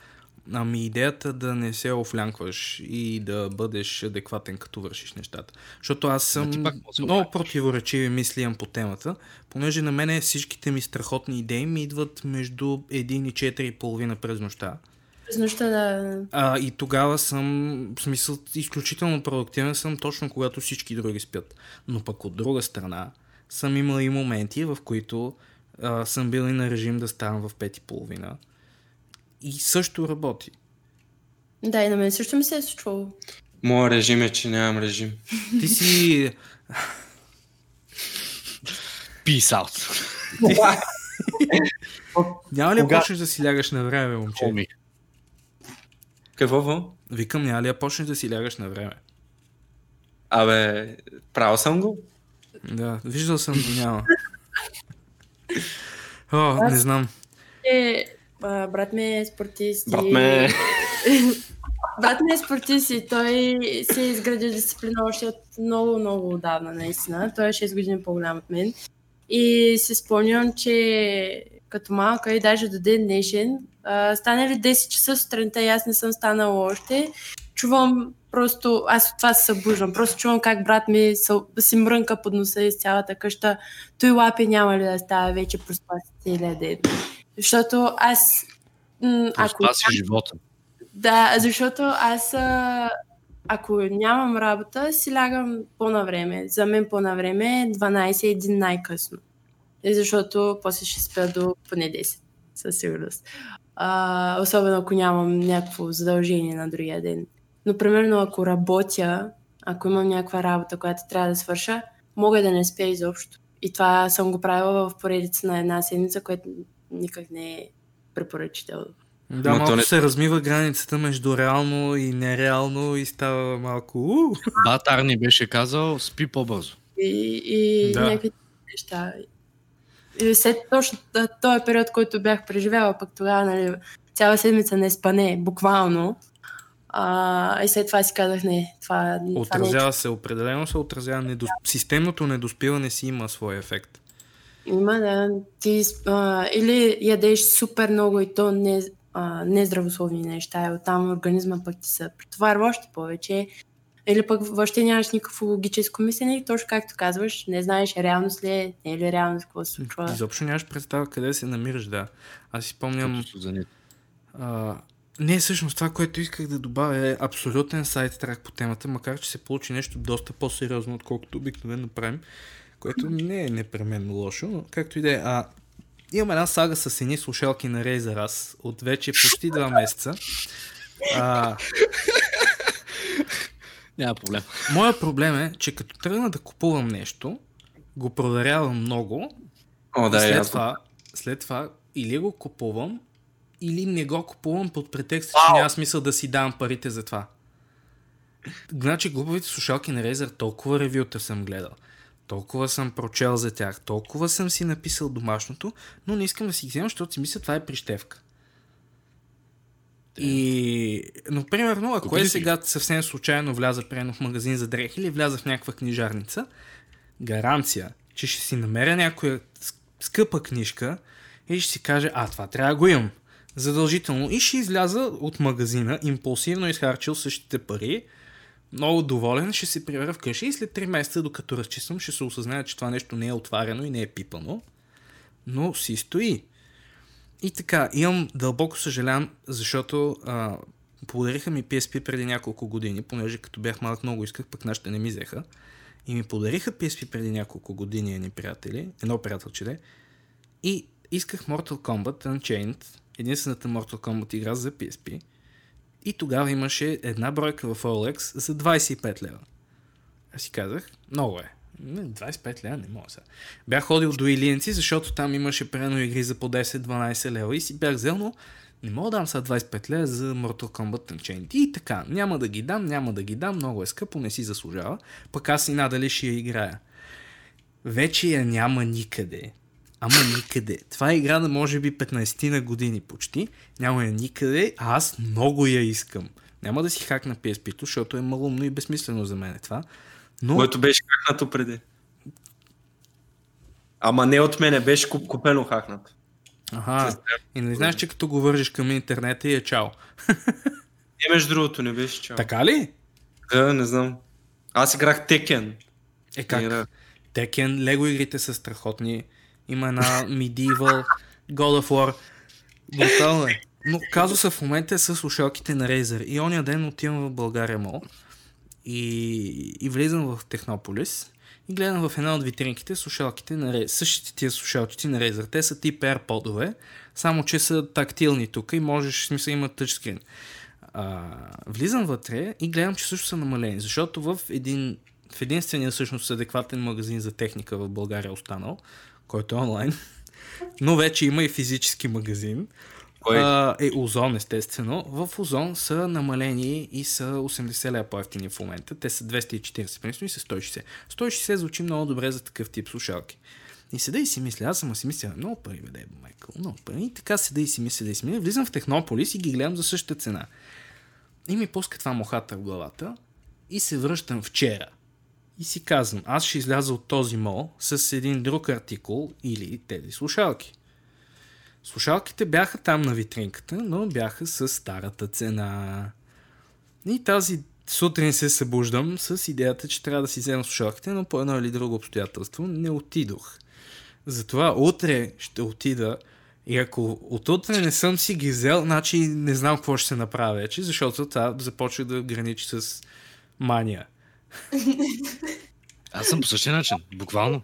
Speaker 2: ами идеята да не се офлянкваш и да бъдеш адекватен като вършиш нещата. Защото аз съм
Speaker 3: пак
Speaker 2: много противоречиви мисли имам по темата, понеже на мене всичките ми страхотни идеи ми идват между 1 и 4.30 през нощта.
Speaker 1: През нощта да...
Speaker 2: А, и тогава съм, в смисъл, изключително продуктивен съм точно когато всички други спят. Но пък от друга страна съм имал и моменти, в които а, съм бил и на режим да ставам в пет и също работи.
Speaker 1: Да, и на мен също ми се е случвало.
Speaker 4: Моя режим е, че нямам режим.
Speaker 2: Ти си...
Speaker 3: Peace out.
Speaker 2: Няма ли
Speaker 4: Кога?
Speaker 2: почнеш да си лягаш на време, момче?
Speaker 3: Хоми.
Speaker 4: Какво? во?
Speaker 2: Викам, няма ли почнеш да си лягаш на време?
Speaker 4: Абе, правил съм го.
Speaker 2: Да, виждал съм, но няма. О, не знам.
Speaker 1: Е, брат ми е спортист.
Speaker 4: Брат ме...
Speaker 1: Брат ми е спортист и той се е изградил дисциплина още от много, много отдавна, наистина. Той е 6 години по-голям от мен. И си спомням, че като малка и даже до ден днешен, а, стане ли 10 часа сутринта и аз не съм станала още, чувам просто, аз от това се събуждам, просто чувам как брат ми се, си мрънка под носа из цялата къща, той лапи няма ли да става вече проспа целия ден. Защото аз, м, ако
Speaker 3: Това си живота.
Speaker 1: да, защото аз ако нямам работа, си лягам по-навреме. За мен по-навреме е 12 един най-късно. И защото после ще спя до поне 10, със сигурност. А, особено ако нямам някакво задължение на другия ден. Но, примерно, ако работя, ако имам някаква работа, която трябва да свърша, мога да не спя изобщо. И това съм го правила в поредица на една седмица, което никак не е препоръчително.
Speaker 2: Да,
Speaker 4: Но
Speaker 2: малко
Speaker 4: не-
Speaker 2: се размива границата между реално и нереално и става малко... У!
Speaker 3: Батар ни беше казал, спи по-бързо.
Speaker 1: и, и
Speaker 2: Да.
Speaker 1: да. някакви неща. И след точно този период, който бях преживяла, пък тогава, нали, цяла седмица не спане, буквално. А, и след това си казах, не, това, това не е.
Speaker 2: Отразява се, определено се отразява. Недос... Системното недоспиване си има своя ефект.
Speaker 1: Има, да. Ти а, или ядеш супер много и то не, а, нездравословни неща, и оттам организма пък ти се претоварва още повече. Или пък въобще нямаш никакво логическо мислене и точно както казваш, не знаеш реалност ли е, не е ли реалност, какво се случва.
Speaker 2: Изобщо нямаш представа къде се намираш, да. Аз си спомням... А, не, всъщност това, което исках да добавя е абсолютен сайт трак по темата, макар че се получи нещо доста по-сериозно, отколкото обикновено правим, което не е непременно лошо, но както и да е. А, имам една сага с едни слушалки на Razer аз от вече почти два месеца. А,
Speaker 3: Няма проблем.
Speaker 2: моя проблем е, че като тръгна да купувам нещо, го проверявам много
Speaker 4: О, да,
Speaker 2: след,
Speaker 4: ясно.
Speaker 2: това, след това или го купувам, или не го купувам под претекст, че няма смисъл да си давам парите за това. Значи глупавите слушалки на Razer толкова ревюта съм гледал. Толкова съм прочел за тях, толкова съм си написал домашното, но не искам да си ги вземам, защото си мисля, това е прищевка. И, но примерно, ако
Speaker 3: Купи
Speaker 2: е сега съвсем случайно вляза примерно в магазин за дрехи или вляза в някаква книжарница, гаранция, че ще си намеря някоя скъпа книжка и ще си каже, а това трябва да го имам. Задължително. И ще изляза от магазина, импулсивно изхарчил същите пари, много доволен, ще се прибера вкъщи и след 3 месеца, докато разчиствам, ще се осъзная, че това нещо не е отварено и не е пипано, но си стои. И така, имам дълбоко съжалявам, защото а, подариха ми PSP преди няколко години, понеже като бях малък много исках, пък нашите не ми взеха. И ми подариха PSP преди няколко години едни приятели, едно приятелче де. И исках Mortal Kombat Unchained, единствената Mortal Kombat игра за PSP. И тогава имаше една бройка в OLX за 25 лева. Аз си казах, много е. 25 лева не мога сега. Бях ходил до Илиенци, защото там имаше прено игри за по 10-12 лева и си бях взел, но не мога да дам сега 25 лева за Mortal Kombat Unchained. И така, няма да ги дам, няма да ги дам, много е скъпо, не си заслужава. Пък аз и надали ще я играя. Вече я няма никъде. Ама никъде. Това е игра на може би 15 на години почти. Няма я никъде, а аз много я искам. Няма да си хакна PSP-то, защото е малумно и безсмислено за мен това. Но...
Speaker 4: Което беше хакнато преди. Ама не от мене, беше куп, купено хакнато.
Speaker 2: Ага. И не знаеш, че като го вържиш към интернета и е чао.
Speaker 4: Не, между другото, не беше чао.
Speaker 2: Така ли?
Speaker 4: Да, не знам. Аз играх Текен.
Speaker 2: Е как? Текен, Лего игрите са страхотни. Има една Medieval, God of War. Брутално е. Но казуса в момента е с слушалките на Razer. И ония ден отивам в България Мол и, и влизам в Технополис и гледам в една от витринките слушалките на Razer. Същите тия слушалките на Razer. Те са тип AirPod-ове, само че са тактилни тук и можеш, смисъл има тъчскрин. А, влизам вътре и гледам, че също са намалени, защото в един в единствения всъщност адекватен магазин за техника в България е останал, който е онлайн, но вече има и физически магазин.
Speaker 4: Кой?
Speaker 2: А, е Озон, естествено. В Озон са намалени и са 80 лева по-ефтини в момента. Те са 240 принципно и са 160. 160 звучи много добре за такъв тип слушалки. И седа и си мисля, аз съм си мисля, много пари бе, Майкъл, много пари. И така седа и си мисля, да и си мисля. Влизам в Технополис и ги гледам за същата цена. И ми пуска това мохата в главата и се връщам вчера. И си казвам, аз ще изляза от този мол с един друг артикул или тези слушалки. Слушалките бяха там на витринката, но бяха с старата цена. И тази сутрин се събуждам с идеята, че трябва да си взема слушалките, но по едно или друго обстоятелство не отидох. Затова утре ще отида и ако от утре не съм си ги взел, значи не знам какво ще се направя вече, защото това започва да граничи с мания.
Speaker 3: Аз съм по същия начин, буквално.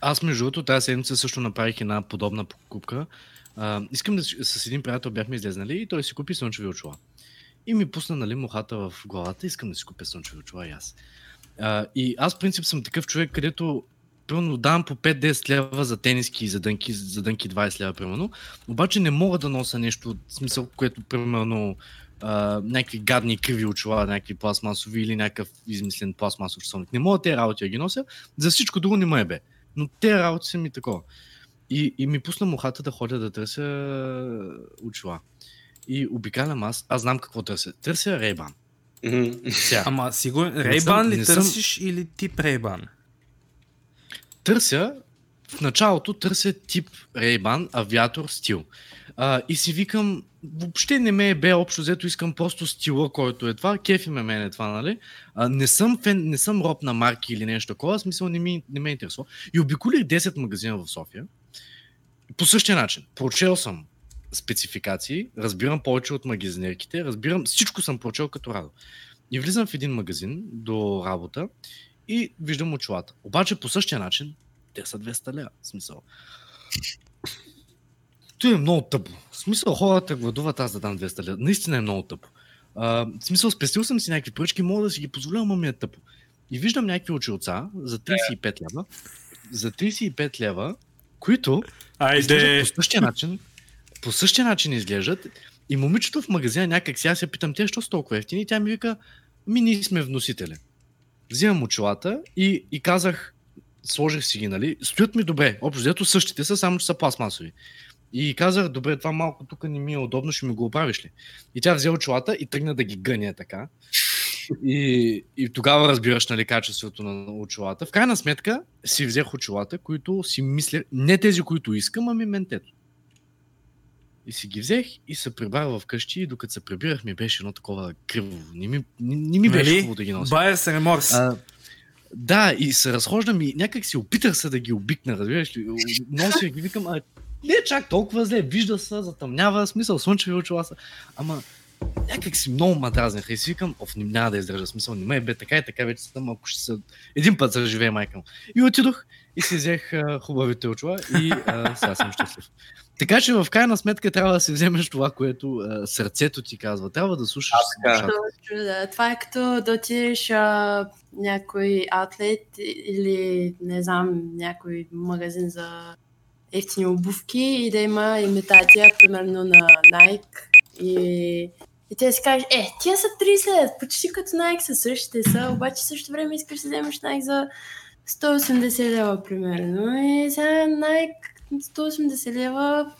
Speaker 3: Аз, между другото, тази седмица също направих една подобна покупка. А, искам да с един приятел бяхме излезнали и той си купи слънчеви очила. И ми пусна нали, мухата в главата, искам да си купя слънчеви очила и аз. А, и аз, принцип, съм такъв човек, където примерно давам по 5-10 лева за тениски и за дънки, за дънки 20 лева, примерно. Обаче не мога да нося нещо, в смисъл, което, примерно, а, някакви гадни криви очила, някакви пластмасови или някакъв измислен пластмасов часовник. Не мога тези работи да ги нося, за всичко друго не ме е бе. Но те работи са ми такова. И, и ми пусна мухата да ходя да търся очила. И обикалям аз, аз знам какво търся. Търся. Сега,
Speaker 2: Ама сигурен, Рейбан ли
Speaker 3: не съм-
Speaker 2: търсиш или тип Рейбан?
Speaker 3: търся, в началото търся тип Ray-Ban, авиатор стил. А, и си викам, въобще не ме е бе общо взето, искам просто стила, който е това, кефи ме мене това, нали? А, не, съм фен, не съм роб на марки или нещо такова, смисъл не, ми, не ме интересува. И обиколих 10 магазина в София. По същия начин. Прочел съм спецификации, разбирам повече от магазинерките, разбирам, всичко съм прочел като радо. И влизам в един магазин до работа и виждам очилата. Обаче по същия начин те са 200 лева. Смисъл. Той е много тъпо. В смисъл хората гладуват аз да дам 200 лева. Наистина е много тъпо. А, в смисъл спестил съм си някакви поръчки, мога да си ги позволя, но ми е тъпо. И виждам някакви очилца за 35 лева. За 35 лева, които изглеждат по същия начин. По същия начин изглеждат. И момичето в магазина някак сега се питам, те що са толкова ефтини? И тя ми вика, ми ние сме вносители. Взимам очилата и, и казах, сложих си ги, нали? Стоят ми добре. Общо взето същите са, само че са пластмасови. И казах, добре, това малко тук не ми е удобно, ще ми го оправиш ли? И тя взе очилата и тръгна да ги гъня така. И, и тогава разбираш нали, качеството на очилата. В крайна сметка си взех очилата, които си мисля, не тези, които искам, ами ментето. И си ги взех и се прибрах вкъщи и докато се прибирах ми беше едно такова криво. Не ми, не, не ми беше
Speaker 2: Нали?
Speaker 3: хубаво да ги нося.
Speaker 2: Байер с реморс.
Speaker 3: А, да, и се разхождам и някак си опитах се да ги обикна, разбираш ли? Нося ги, викам, а не е чак толкова зле, вижда се, затъмнява, смисъл, слънчеви очила са. Ама някак си много ма дразниха и си викам, оф, няма да издържа смисъл, не ме бе така и така вече съм, ако ще се... Един път заживее майка му. И отидох и си взех а, хубавите очила и а, сега съм щастлив. Така че в крайна сметка трябва да си вземеш това, което а, сърцето ти казва. Трябва да слушаш
Speaker 4: А, така.
Speaker 3: душата.
Speaker 1: Точно, да. Това е като да отидеш а, някой атлет или не знам, някой магазин за ефтини обувки и да има имитация, примерно на Nike и, и те си кажеш, е, тия са 30 лет, почти като Nike са същите са, обаче също време искаш да вземеш Nike за 180 лева, примерно. И сега Nike 180 лева,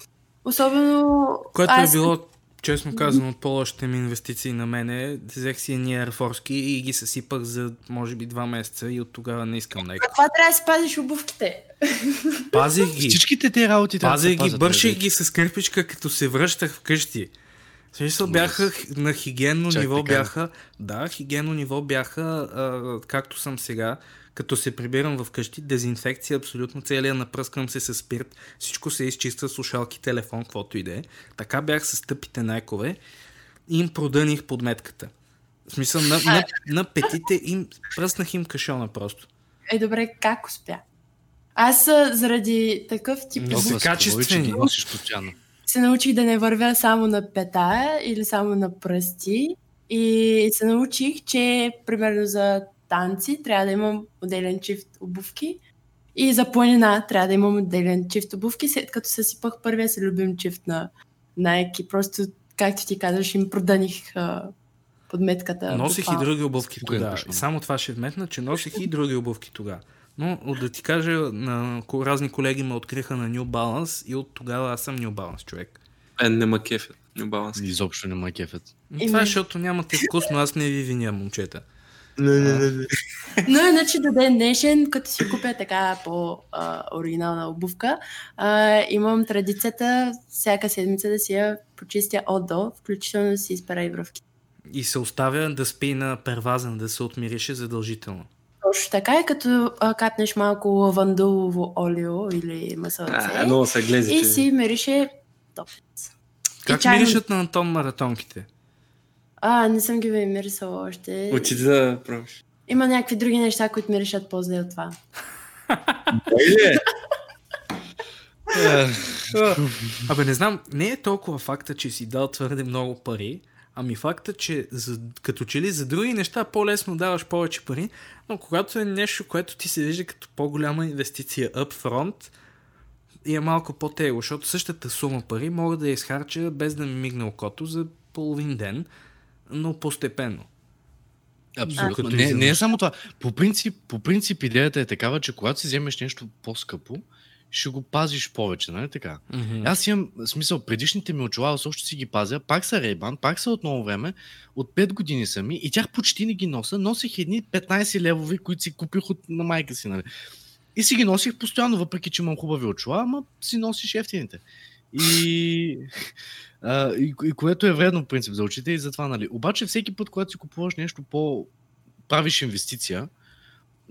Speaker 1: особено...
Speaker 2: Което
Speaker 1: аз-
Speaker 2: е било, честно казано, от по-лошите ми инвестиции на мене. Взех си едни Force и ги съсипах за, може би, два месеца и от тогава не искам нека.
Speaker 1: Това трябва да си пазиш обувките.
Speaker 2: Пазих ги.
Speaker 3: Всичките те работи да
Speaker 2: Пазих ги, бърших
Speaker 3: бе.
Speaker 2: ги с кърпичка, като се връщах вкъщи. В смисъл бяха на хигиенно
Speaker 3: Чак
Speaker 2: ниво
Speaker 3: така.
Speaker 2: бяха, да, хигиенно ниво бяха, а, както съм сега, като се прибирам вкъщи, дезинфекция абсолютно, целия напръскам се с спирт, всичко се изчиства, слушалки, телефон, каквото и да е. Така бях с тъпите найкове и им продъних подметката. В смисъл, на, на, на петите им, пръснах им кашона просто.
Speaker 1: Е, добре, как успя? Аз заради такъв тип
Speaker 3: че ги
Speaker 2: качествени.
Speaker 1: се научих да не вървя само на пета или само на пръсти. И се научих, че примерно за танци трябва да имам отделен чифт обувки. И за планина трябва да имам отделен чифт обувки, след като съсипах първия си любим чифт на Nike. Просто, както ти казваш, им продъних а, подметката.
Speaker 2: Носих и
Speaker 1: буквално.
Speaker 2: други обувки тогава. И само това ще вметна, че носих и други обувки тогава. Но да ти кажа, на разни колеги ме откриха на New Balance и от тогава аз съм New Balance човек.
Speaker 4: Е, не ма кефят. New Balance.
Speaker 3: Изобщо не ме кефят.
Speaker 2: И
Speaker 1: И
Speaker 2: това е, защото нямате вкус, но аз не ви виня, момчета.
Speaker 1: Но иначе до ден днешен, като си купя така по-оригинална обувка, а, имам традицията всяка седмица да си я почистя от до, включително да си изпера и връвки.
Speaker 2: И се оставя да спи на первазен, да се отмирише задължително.
Speaker 1: Точно така е, като а, капнеш малко лавандулово олио или масълце
Speaker 4: А, много се глези,
Speaker 1: и
Speaker 4: че...
Speaker 1: си мирише топец.
Speaker 2: Как
Speaker 1: чайно-
Speaker 2: миришат на Антон маратонките?
Speaker 1: А, не съм ги мирисала още.
Speaker 4: Отиди да пробваш.
Speaker 1: Има някакви други неща, които миришат по-зле от това.
Speaker 2: Абе, не знам, не е толкова факта, че си дал твърде много пари, ами факта, че за, като че ли за други неща по-лесно даваш повече пари, но когато е нещо, което ти се вижда като по-голяма инвестиция upfront, и е малко по-тегло, защото същата сума пари мога да я изхарча без да ми мигне окото за половин ден, но постепенно.
Speaker 3: Абсолютно. Не, не е само това. По принцип, по принцип идеята е такава, че когато си вземеш нещо по-скъпо, ще го пазиш повече, нали така?
Speaker 2: Mm-hmm.
Speaker 3: Аз имам, смисъл, предишните ми очила, аз още си ги пазя, пак са Рейбан, пак са от много време, от 5 години са ми и тях почти не ги нося, носих едни 15 левови, които си купих от, на майка си, нали. И си ги носих постоянно, въпреки че имам хубави очила, ама си носиш ефтините. И, а, и, и което е вредно, в принцип, за очите и затова, нали. Обаче всеки път, когато си купуваш нещо по... правиш инвестиция,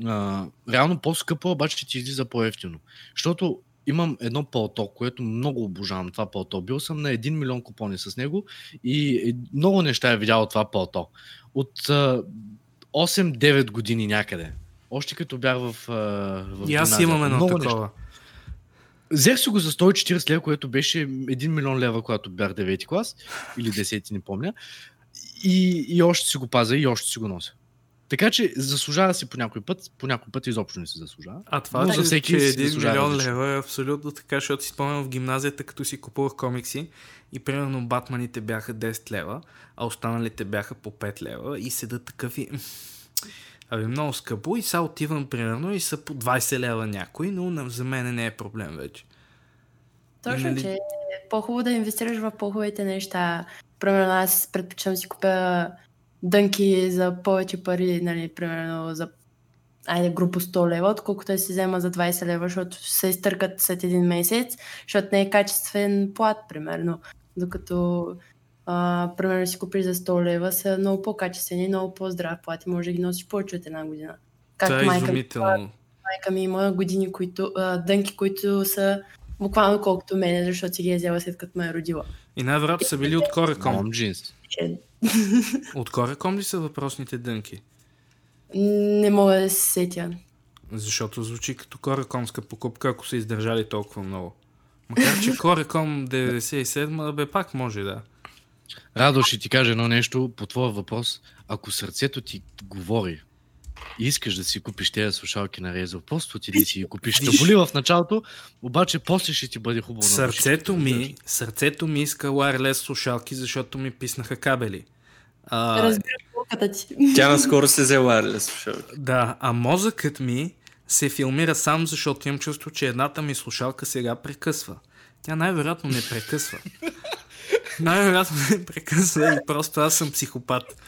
Speaker 3: а, реално по-скъпо, обаче ти излиза по-ефтино. Защото имам едно палто, което много обожавам това палто. Бил съм на 1 милион купони с него и е- много неща е видял това палто. От а, 8-9 години някъде. Още като бях в, в
Speaker 2: И аз имам едно
Speaker 3: Много
Speaker 2: такова.
Speaker 3: Неща. Взех си го за 140 лева, което беше 1 милион лева, когато бях 9 клас или 10, не помня. И, и още си го пазя и още си го нося. Така че заслужава си по някой път, по някой път изобщо не се заслужава.
Speaker 2: А това,
Speaker 3: Но за всеки
Speaker 2: че
Speaker 3: си
Speaker 2: един
Speaker 3: заслужава
Speaker 2: милион
Speaker 3: различно.
Speaker 2: лева е абсолютно така, защото си спомням в гимназията, като си купувах комикси и примерно Батманите бяха 10 лева, а останалите бяха по 5 лева и седа такъв и... Абе, много скъпо и сега отивам примерно и са по 20 лева някой, но за мен не е проблем вече.
Speaker 1: Точно,
Speaker 2: Нали-
Speaker 1: че е по-хубаво да инвестираш в по-хубавите неща. Примерно аз предпочитам си купя дънки за повече пари, нали, примерно за айде група 100 лева, отколкото да си взема за 20 лева, защото се изтъркат след един месец, защото не е качествен плат, примерно. Докато а, примерно си купиш за 100 лева, са много по-качествени, много по-здрав плат и може да ги носиш повече от една година.
Speaker 2: Това е
Speaker 1: майка ми
Speaker 2: изумително.
Speaker 1: майка ми има години, които, а, дънки, които са буквално колкото мене, защото си ги е взела след като ме е родила.
Speaker 2: И най-вероятно са били от Кореком. От Кореком ли са въпросните дънки?
Speaker 1: не мога да се сетя.
Speaker 2: Защото звучи като Корекомска покупка, ако са издържали толкова много. Макар, че Кореком 97, бе пак може да.
Speaker 3: Радо ще ти кажа едно нещо по твоя въпрос. Ако сърцето ти говори и искаш да си купиш тези слушалки на Резо, просто отиди и си ги купиш. Ще боли в началото, обаче после ще ти бъде хубаво.
Speaker 2: Сърцето ми, сърцето ми иска wireless слушалки, защото ми писнаха кабели. А,
Speaker 1: ти.
Speaker 4: Тя наскоро се взе wireless слушалки.
Speaker 2: Да, а мозъкът ми се филмира сам, защото имам чувство, че едната ми слушалка сега прекъсва. Тя най-вероятно не прекъсва. Най-вероятно не прекъсва и просто аз съм психопат.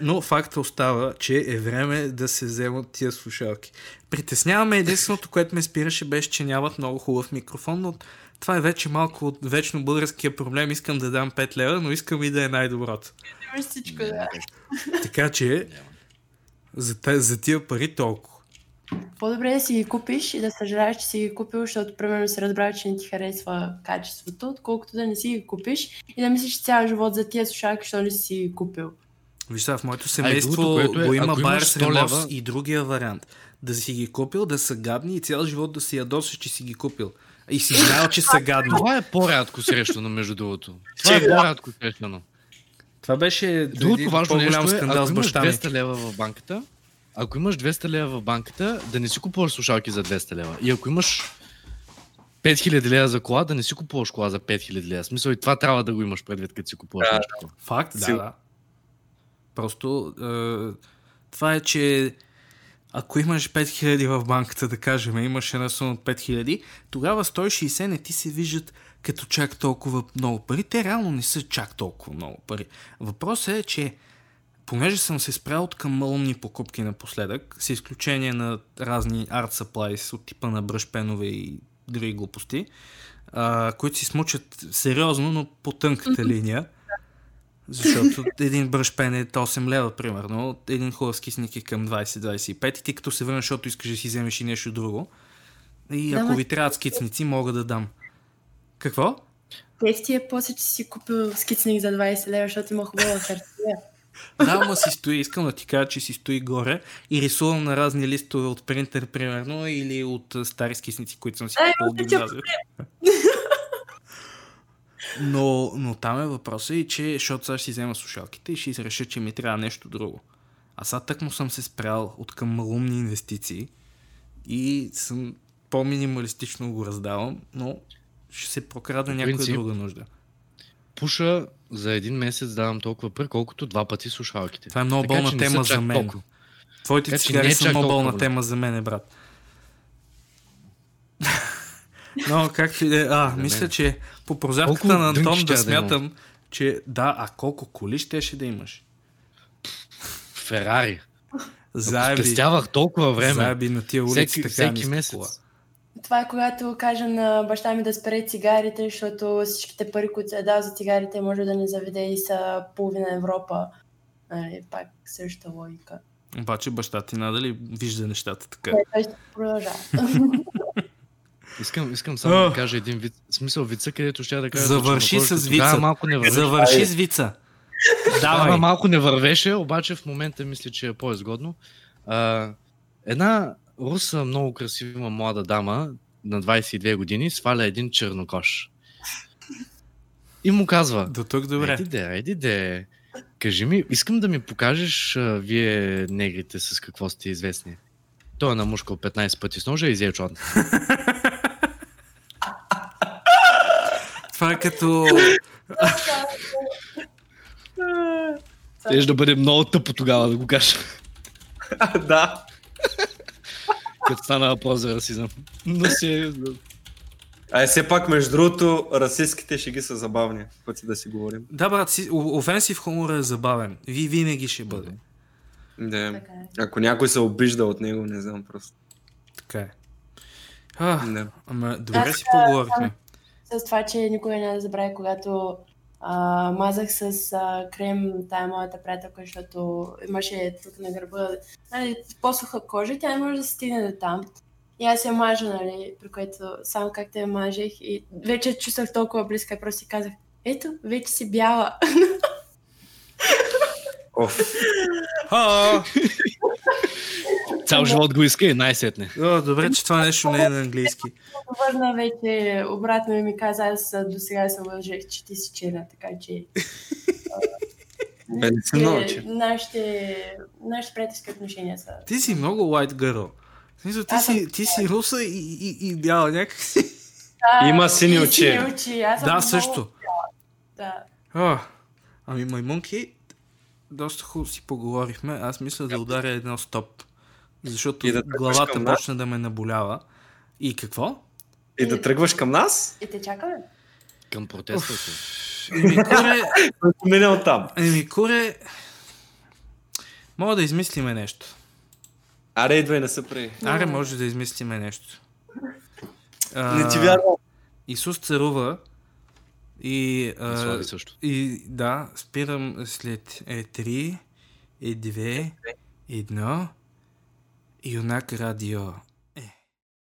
Speaker 2: Но факта остава, че е време да се вземат тия слушалки. Притесняваме единственото, което ме спираше, беше, че нямат много хубав микрофон, но това е вече малко от вечно българския проблем. Искам да дам 5 лева, но искам и да е най-доброто.
Speaker 1: Всичко, да.
Speaker 2: Така че, за, за тия пари толкова.
Speaker 1: По-добре е да си ги купиш и да съжаляваш, че си ги купил, защото примерно си разбрал, че не ти харесва качеството, отколкото да не си ги купиш и да мислиш цял живот за тия слушалки, защото не си ги купил.
Speaker 2: Виж в моето
Speaker 3: А
Speaker 2: семейство
Speaker 3: другото, което е,
Speaker 2: го има Байерс
Speaker 3: 100
Speaker 2: Реморс
Speaker 3: лева-
Speaker 2: и другия вариант. Да си ги купил, да са гадни и цял живот да си ядосаш, че си ги купил. И си знаел, че са гадни.
Speaker 3: Това е по-рядко срещано, между другото. Това е по-рядко срещано.
Speaker 2: Това беше
Speaker 3: Другото важно
Speaker 2: по-голям
Speaker 3: нещо е,
Speaker 2: скандал
Speaker 3: ако
Speaker 2: с
Speaker 3: имаш
Speaker 2: баща ми.
Speaker 3: 200 лева в банката, ако имаш 200 лева в банката, да не си купуваш слушалки за 200 лева. И ако имаш 5000 лева за кола, да не си купуваш кола за 5000 лева. Смисъл и това трябва да го имаш предвид, като си купуваш
Speaker 4: Да.
Speaker 3: нещо.
Speaker 2: Факт, да, да. Просто е, това е, че ако имаш 5000 в банката, да кажем, имаш една сума от 5000, тогава 160 не ти се виждат като чак толкова много пари. Те реално не са чак толкова много пари. Въпросът е, че понеже съм се спрял от към малумни покупки напоследък, с изключение на разни art supplies от типа на бръшпенове и други глупости, а, които си смучат сериозно, но по тънката линия, защото един бръш пен е 8 лева, примерно. Един хубав скисник е към 20-25 и ти като се върнеш, защото искаш да си вземеш и нещо друго. И ако ви трябват скицници, мога да дам. Какво?
Speaker 1: Ефти е после, че си купил скицник за 20 лева, защото има хубава хартия.
Speaker 2: Да, ма си стои, искам да ти кажа, че си стои горе и рисувам на разни листове от принтер, примерно, или от стари скисници, които съм си купил от гимназия. Но, но там е въпросът и че, защото сега ще си взема слушалките и ще реша, че ми трябва нещо друго. А сега тък му съм се спрял от към малумни инвестиции и съм по-минималистично го раздавам, но ще се прокрада някоя
Speaker 3: принцип,
Speaker 2: друга нужда.
Speaker 3: Пуша за един месец давам толкова пари, колкото два пъти слушалките.
Speaker 2: Това е много
Speaker 3: Така
Speaker 2: болна тема за мен.
Speaker 3: толкова.
Speaker 2: Твоите цигари
Speaker 3: е
Speaker 2: са много болна тема за мене, брат. Но, както и да е. А,
Speaker 3: За
Speaker 2: мисля,
Speaker 3: мен.
Speaker 2: че по прозявката
Speaker 3: Колко
Speaker 2: на Антон да
Speaker 3: щях да
Speaker 2: смятам, че да, а колко коли щеше да имаш?
Speaker 3: Ферари.
Speaker 2: Заеби,
Speaker 3: Спестявах толкова време.
Speaker 2: заеби на тия улици
Speaker 3: всеки,
Speaker 2: така
Speaker 3: всеки месец.
Speaker 2: кола.
Speaker 1: Това е когато кажа на баща ми да спре цигарите, защото всичките пари, които се е дал за цигарите, може да не заведе и са половина Европа. Нали, пак същата логика.
Speaker 2: Обаче баща ти надали вижда нещата така.
Speaker 1: Той ще продължава.
Speaker 3: Искам, искам само
Speaker 2: Ах.
Speaker 3: да кажа един вид. Смисъл вица, където ще да кажа.
Speaker 2: Завърши
Speaker 3: точно,
Speaker 2: с вица.
Speaker 3: Малко не вървеше.
Speaker 2: Завърши с вица.
Speaker 3: Давай.
Speaker 2: Давай.
Speaker 3: малко не вървеше, обаче в момента мисля, че е по-изгодно. А, една руса, много красива млада дама на 22 години сваля един чернокош. И му казва,
Speaker 2: До тук добре.
Speaker 3: Еди де, еди де. Кажи ми, искам да ми покажеш а, вие негрите с какво сте известни. Той е намушкал 15 пъти с ножа и взе чорна.
Speaker 2: Това е като...
Speaker 3: Теж да бъде много тъпо тогава да го кажа,
Speaker 4: да.
Speaker 3: Като стана въпрос за расизъм. Но си...
Speaker 4: А все пак, между другото, расистските шеги са забавни, пъти да си говорим.
Speaker 2: Да, брат, си, офенсив хумор е забавен. Ви винаги ще бъде.
Speaker 4: Да.
Speaker 1: Така е.
Speaker 4: Ако някой се обижда от него, не знам просто.
Speaker 2: Така е. А,
Speaker 4: Да.
Speaker 2: ама добре
Speaker 1: Аз,
Speaker 2: си поговорихме.
Speaker 1: С това, че никога да забравя, когато а, мазах с а, крем тая моята приятелка, защото имаше тук на гърба нали, по-суха кожа, тя не може да стигне до там. И аз я мажа, нали, при което само как те я мажех и вече чувствах толкова близка и просто си казах, ето, вече си бяла.
Speaker 4: Оф.
Speaker 3: Цял живот го иска и най-сетне.
Speaker 2: О, добре, че това нещо не е на английски.
Speaker 1: Върна вече обратно и ми каза, аз до сега се лъжех, че ти си чена, така че...
Speaker 4: Бе, не си.
Speaker 1: Нашите, нашите приятелски отношения са...
Speaker 2: Ти си много white girl. Смисъл, ти, си, ти си руса и, и, и бяла някакси.
Speaker 1: Да,
Speaker 4: Има сини очи.
Speaker 2: Да, също.
Speaker 1: Да.
Speaker 2: А, ами маймунки, доста хубаво си поговорихме. Аз мисля да ударя едно стоп. Защото
Speaker 4: И да
Speaker 2: главата почна да ме наболява. И какво?
Speaker 4: И да тръгваш към нас?
Speaker 1: И те чакаме.
Speaker 3: Към протеста си.
Speaker 2: Еми, куре,
Speaker 4: Мине от там.
Speaker 2: еми, куре, мога да измислиме нещо.
Speaker 4: Аре, идвай, не се при.
Speaker 2: Аре, може да измислиме нещо. А,
Speaker 4: Не ти вярвам.
Speaker 2: Исус царува и,
Speaker 3: И
Speaker 2: а,
Speaker 3: също.
Speaker 2: и да, спирам след е 3, е 2, 1, Юнак радио